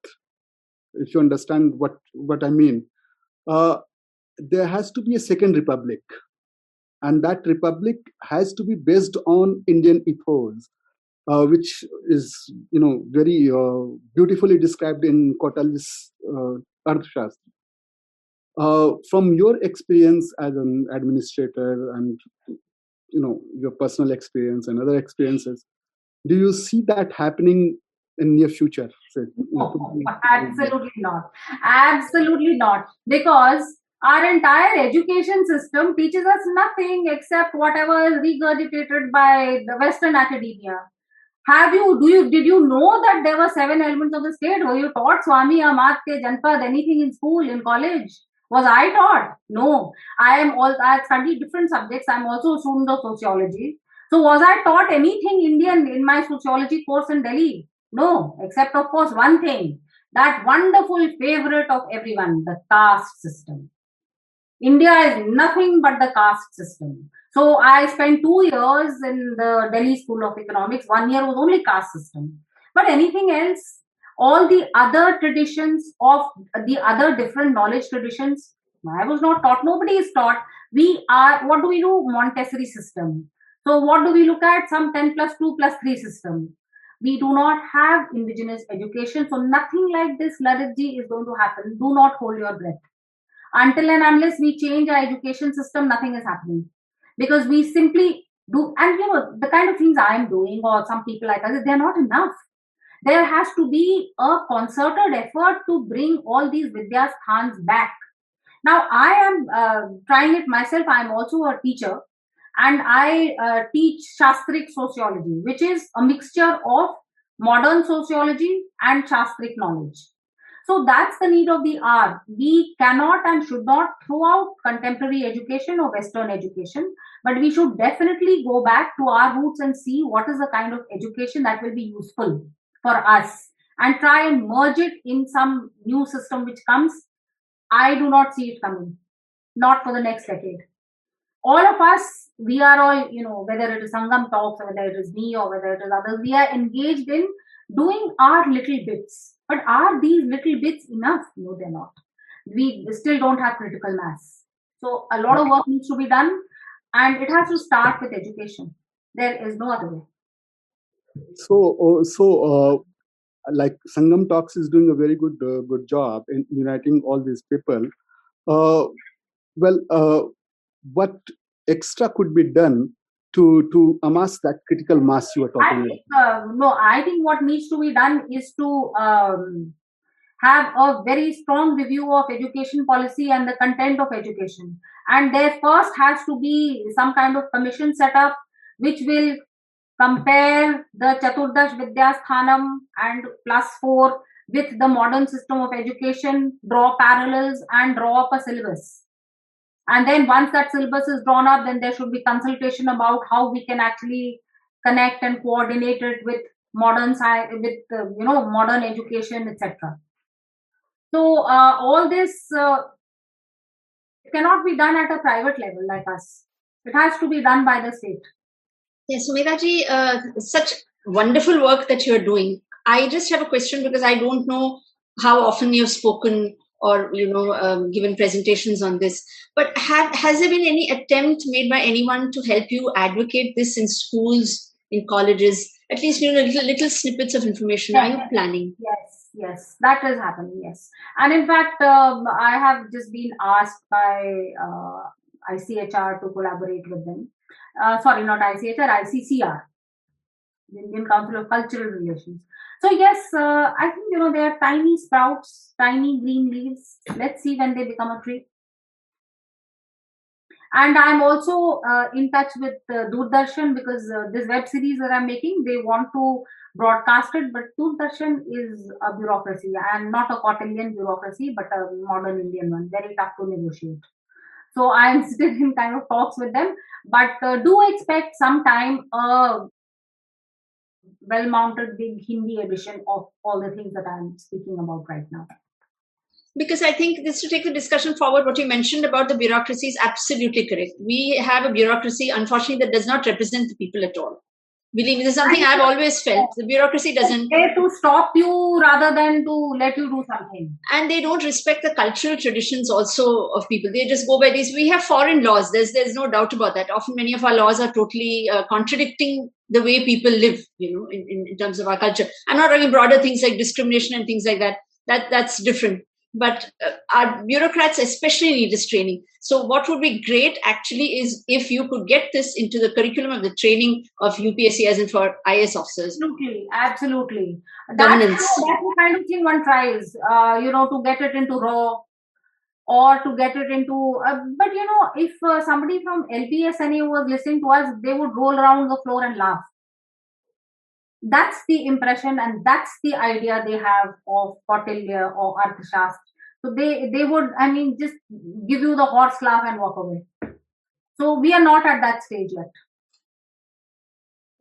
if you understand what what I mean, uh, there has to be a second republic and that republic has to be based on Indian ethos, uh, which is you know very uh, beautifully described in Kautilya's uh, Arthashastra. Uh, from your experience as an administrator and you know your personal experience and other experiences, do you see that happening in near future? no, absolutely not. Absolutely not. Because our entire education system teaches us nothing except whatever is regurgitated by the Western academia. Have you, do you, did you know that there were seven elements of the state? Were you taught Swami Amatya Janpad anything in school, in college? Was I taught? No. I am all, I studied different subjects. I'm also a student of sociology. So was I taught anything Indian in my sociology course in Delhi? No, except of course one thing, that wonderful favorite of everyone, the caste system. India is nothing but the caste system. So I spent two years in the Delhi School of Economics. One year was only caste system. But anything else, all the other traditions of the other different knowledge traditions, I was not taught. Nobody is taught. We are, what do we do? Montessori system. So what do we look at? Some 10 plus 2 plus 3 system. We do not have indigenous education. So nothing like this Lalit is going to happen. Do not hold your breath until and unless we change our education system, nothing is happening. Because we simply do, and you know, the kind of things I'm doing or some people like us, they're not enough. There has to be a concerted effort to bring all these Vidyasthans back. Now, I am uh, trying it myself. I'm also a teacher and I uh, teach Shastric sociology, which is a mixture of modern sociology and Shastric knowledge. So that's the need of the hour. We cannot and should not throw out contemporary education or Western education, but we should definitely go back to our roots and see what is the kind of education that will be useful for us and try and merge it in some new system which comes, I do not see it coming. Not for the next decade. All of us, we are all, you know, whether it is Sangam Talks or whether it is me or whether it is others, we are engaged in doing our little bits. But are these little bits enough? No, they're not. We still don't have critical mass. So a lot of work needs to be done and it has to start with education. There is no other way. So, uh, so uh, like Sangam Talks is doing a very good uh, good job in uniting all these people. Uh, well, uh, what extra could be done to to amass that critical mass you are talking think, about? Uh, no, I think what needs to be done is to um, have a very strong review of education policy and the content of education. And there first has to be some kind of commission set up which will compare the Chaturdash Vidyasthanam and plus four with the modern system of education, draw parallels and draw up a syllabus. And then once that syllabus is drawn up, then there should be consultation about how we can actually connect and coordinate it with modern science, with uh, you know modern education, etc. So uh, all this uh, cannot be done at a private level like us. It has to be done by the state. Yes, Sumedha uh, such wonderful work that you're doing. I just have a question because I don't know how often you've spoken or you know um, given presentations on this. But have, has there been any attempt made by anyone to help you advocate this in schools, in colleges? At least you know little, little snippets of information. Are you planning? Yes, yes, that is happening. Yes, and in fact, um, I have just been asked by uh, ICHR to collaborate with them uh, sorry, not ICHR, ICCR, the Indian Council of Cultural Relations. So yes, uh, I think you know they are tiny sprouts, tiny green leaves. Let's see when they become a tree. And I'm also uh, in touch with uh, Doordarshan because uh, this web series that I'm making, they want to broadcast it, but Doordarshan is a bureaucracy and not a Kautilyan bureaucracy, but a modern Indian one, very tough to negotiate. So I'm still in kind of talks with them, but uh, do expect sometime a well-mounted big Hindi edition of all the things that I'm speaking about right now. Because I think this to take the discussion forward, what you mentioned about the bureaucracy is absolutely correct. We have a bureaucracy, unfortunately, that does not represent the people at all. Believe me, this is something I've always felt. The bureaucracy doesn't. There to stop you rather than to let you do something. And they don't respect the cultural traditions also of people. They just go by these. We have foreign laws. There's there's no doubt about that. Often many of our laws are totally uh, contradicting the way people live. You know, in, in, in terms of our culture. I'm not talking broader things like discrimination and things like that. That that's different but uh, our bureaucrats especially need this training so what would be great actually is if you could get this into the curriculum of the training of upsc as in for IAS officers absolutely absolutely that's, that's the kind of thing one tries uh, you know to get it into raw or to get it into uh, but you know if uh, somebody from LBSNAA was listening to us they would roll around the floor and laugh that's the impression and that's the idea they have of Kautilya or Arthashastra. So they they would, I mean, just give you the horse laugh and walk away. So we are not at that stage yet.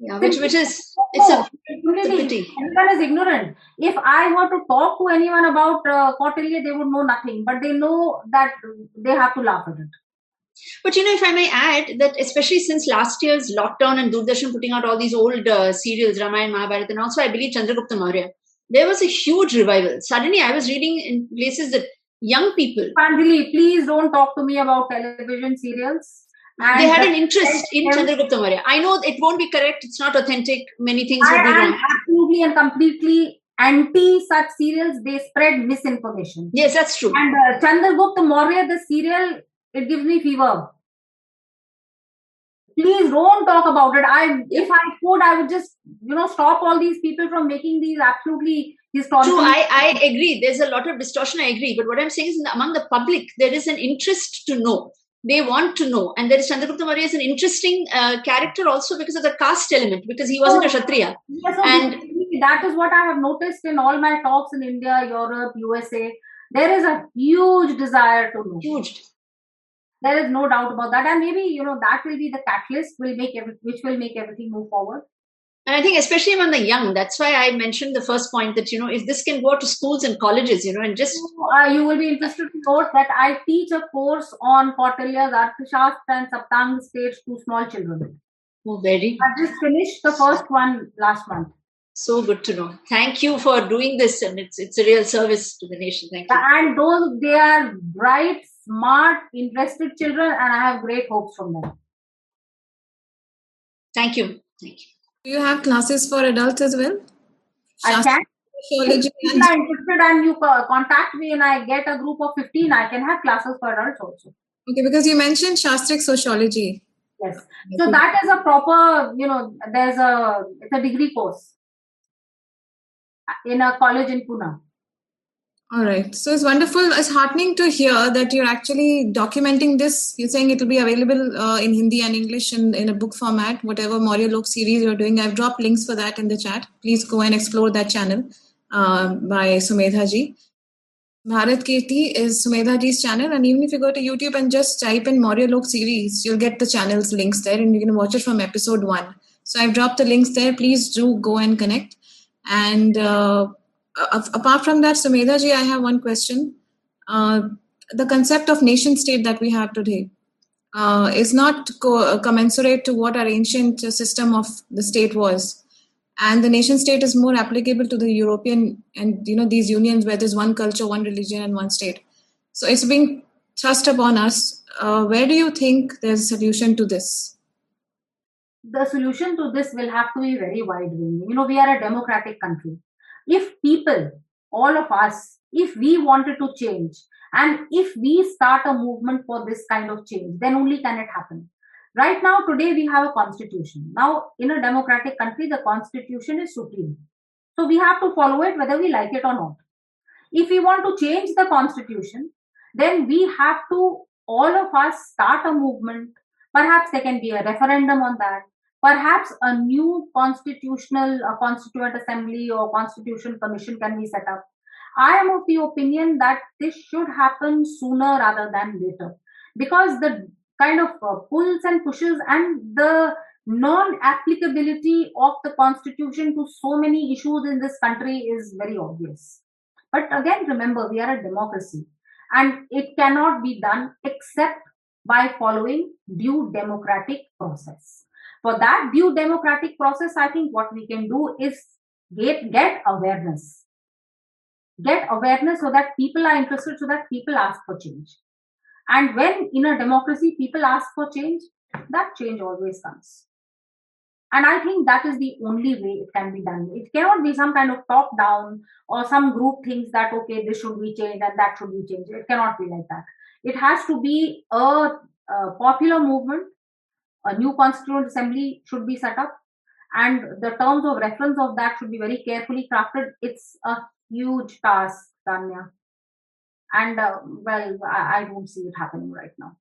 Yeah, which which is it's a, it's a pity. Everyone is ignorant. If I were to talk to anyone about uh, they would know nothing, but they know that they have to laugh at it. But you know, if I may add that, especially since last year's lockdown and Doordarshan putting out all these old uh, serials, Ramayana, Mahabharata, and also I believe Chandragupta Maurya, there was a huge revival. Suddenly, I was reading in places that young people. Panjali, please don't talk to me about television serials. And they had an interest in Chandragupta Maurya. I know it won't be correct, it's not authentic, many things will be wrong. Absolutely and completely anti such serials, they spread misinformation. Yes, that's true. And uh, Chandragupta Maurya, the serial, it gives me fever please don't talk about it. I, if I could, I would just, you know, stop all these people from making these absolutely historical. True, I, I agree. There's a lot of distortion. I agree. But what I'm saying is, among the public, there is an interest to know. They want to know, and there is Chandragupta Maurya is an interesting uh, character also because of the caste element, because he wasn't oh, a Kshatriya. Yes, and that is what I have noticed in all my talks in India, Europe, USA. There is a huge desire to know. Huge there is no doubt about that and maybe you know that will be the catalyst will make every, which will make everything move forward And I think especially among the young, that's why I mentioned the first point that, you know, if this can go to schools and colleges, you know, and just... Uh, you will be interested to note that I teach a course on Kautilya's Arthashastra and Saptang stage to small children. Oh, very. I just finished the first one last month. So good to know. Thank you for doing this, and it's it's a real service to the nation. Thank you. And those they are bright, smart, interested children, and I have great hopes from them. Thank you. Thank you. Do you have classes for adults as well? I can. If you are interested and you contact me and I get a group of 15, I can have classes for adults also. Okay, because you mentioned Shastric sociology. Yes. So that is a proper, you know, there's a, it's a degree course in a college in Pune. All right. So it's wonderful. It's heartening to hear that you're actually documenting this. You're saying it will be available uh, in Hindi and English in, in a book format, whatever Maurya Lok series you're doing. I've dropped links for that in the chat. Please go and explore that channel uh, by Sumedha ji. Bharat Kirti is Sumedha ji's channel. And even if you go to YouTube and just type in Maurya Lok series, you'll get the channel's links there and you can watch it from episode one. So I've dropped the links there. Please do go and connect. And uh, apart from that, Sumedha ji, I have one question. Uh, the concept of nation state that we have today uh, is not co- commensurate to what our ancient system of the state was. And the nation state is more applicable to the European and you know these unions where there's one culture, one religion, and one state. So it's being thrust upon us. Uh, where do you think there's a solution to this? The solution to this will have to be very wide ranging. You know, we are a democratic country if people, all of us, if we wanted to change and if we start a movement for this kind of change, then only can it happen. Right now, today we have a constitution. Now, in a democratic country, the constitution is supreme. So we have to follow it whether we like it or not. If we want to change the constitution, then we have to, all of us, start a movement. Perhaps there can be a referendum on that perhaps a new constitutional uh, constituent assembly or constitution commission can be set up. I am of the opinion that this should happen sooner rather than later. Because the kind of uh, pulls and pushes and the non applicability of the constitution to so many issues in this country is very obvious. But again remember we are a democracy and it cannot be done except by following due democratic process for that due democratic process, I think what we can do is get, get awareness. Get awareness so that people are interested, so that people ask for change. And when in a democracy people ask for change, that change always comes. And I think that is the only way it can be done. It cannot be some kind of top down or some group thinks that, okay, this should be changed and that should be changed. It cannot be like that. It has to be a, a popular movement a new constituent assembly should be set up and the terms of reference of that should be very carefully crafted. It's a huge task tanya. And uh, well I, I don't see it happening right now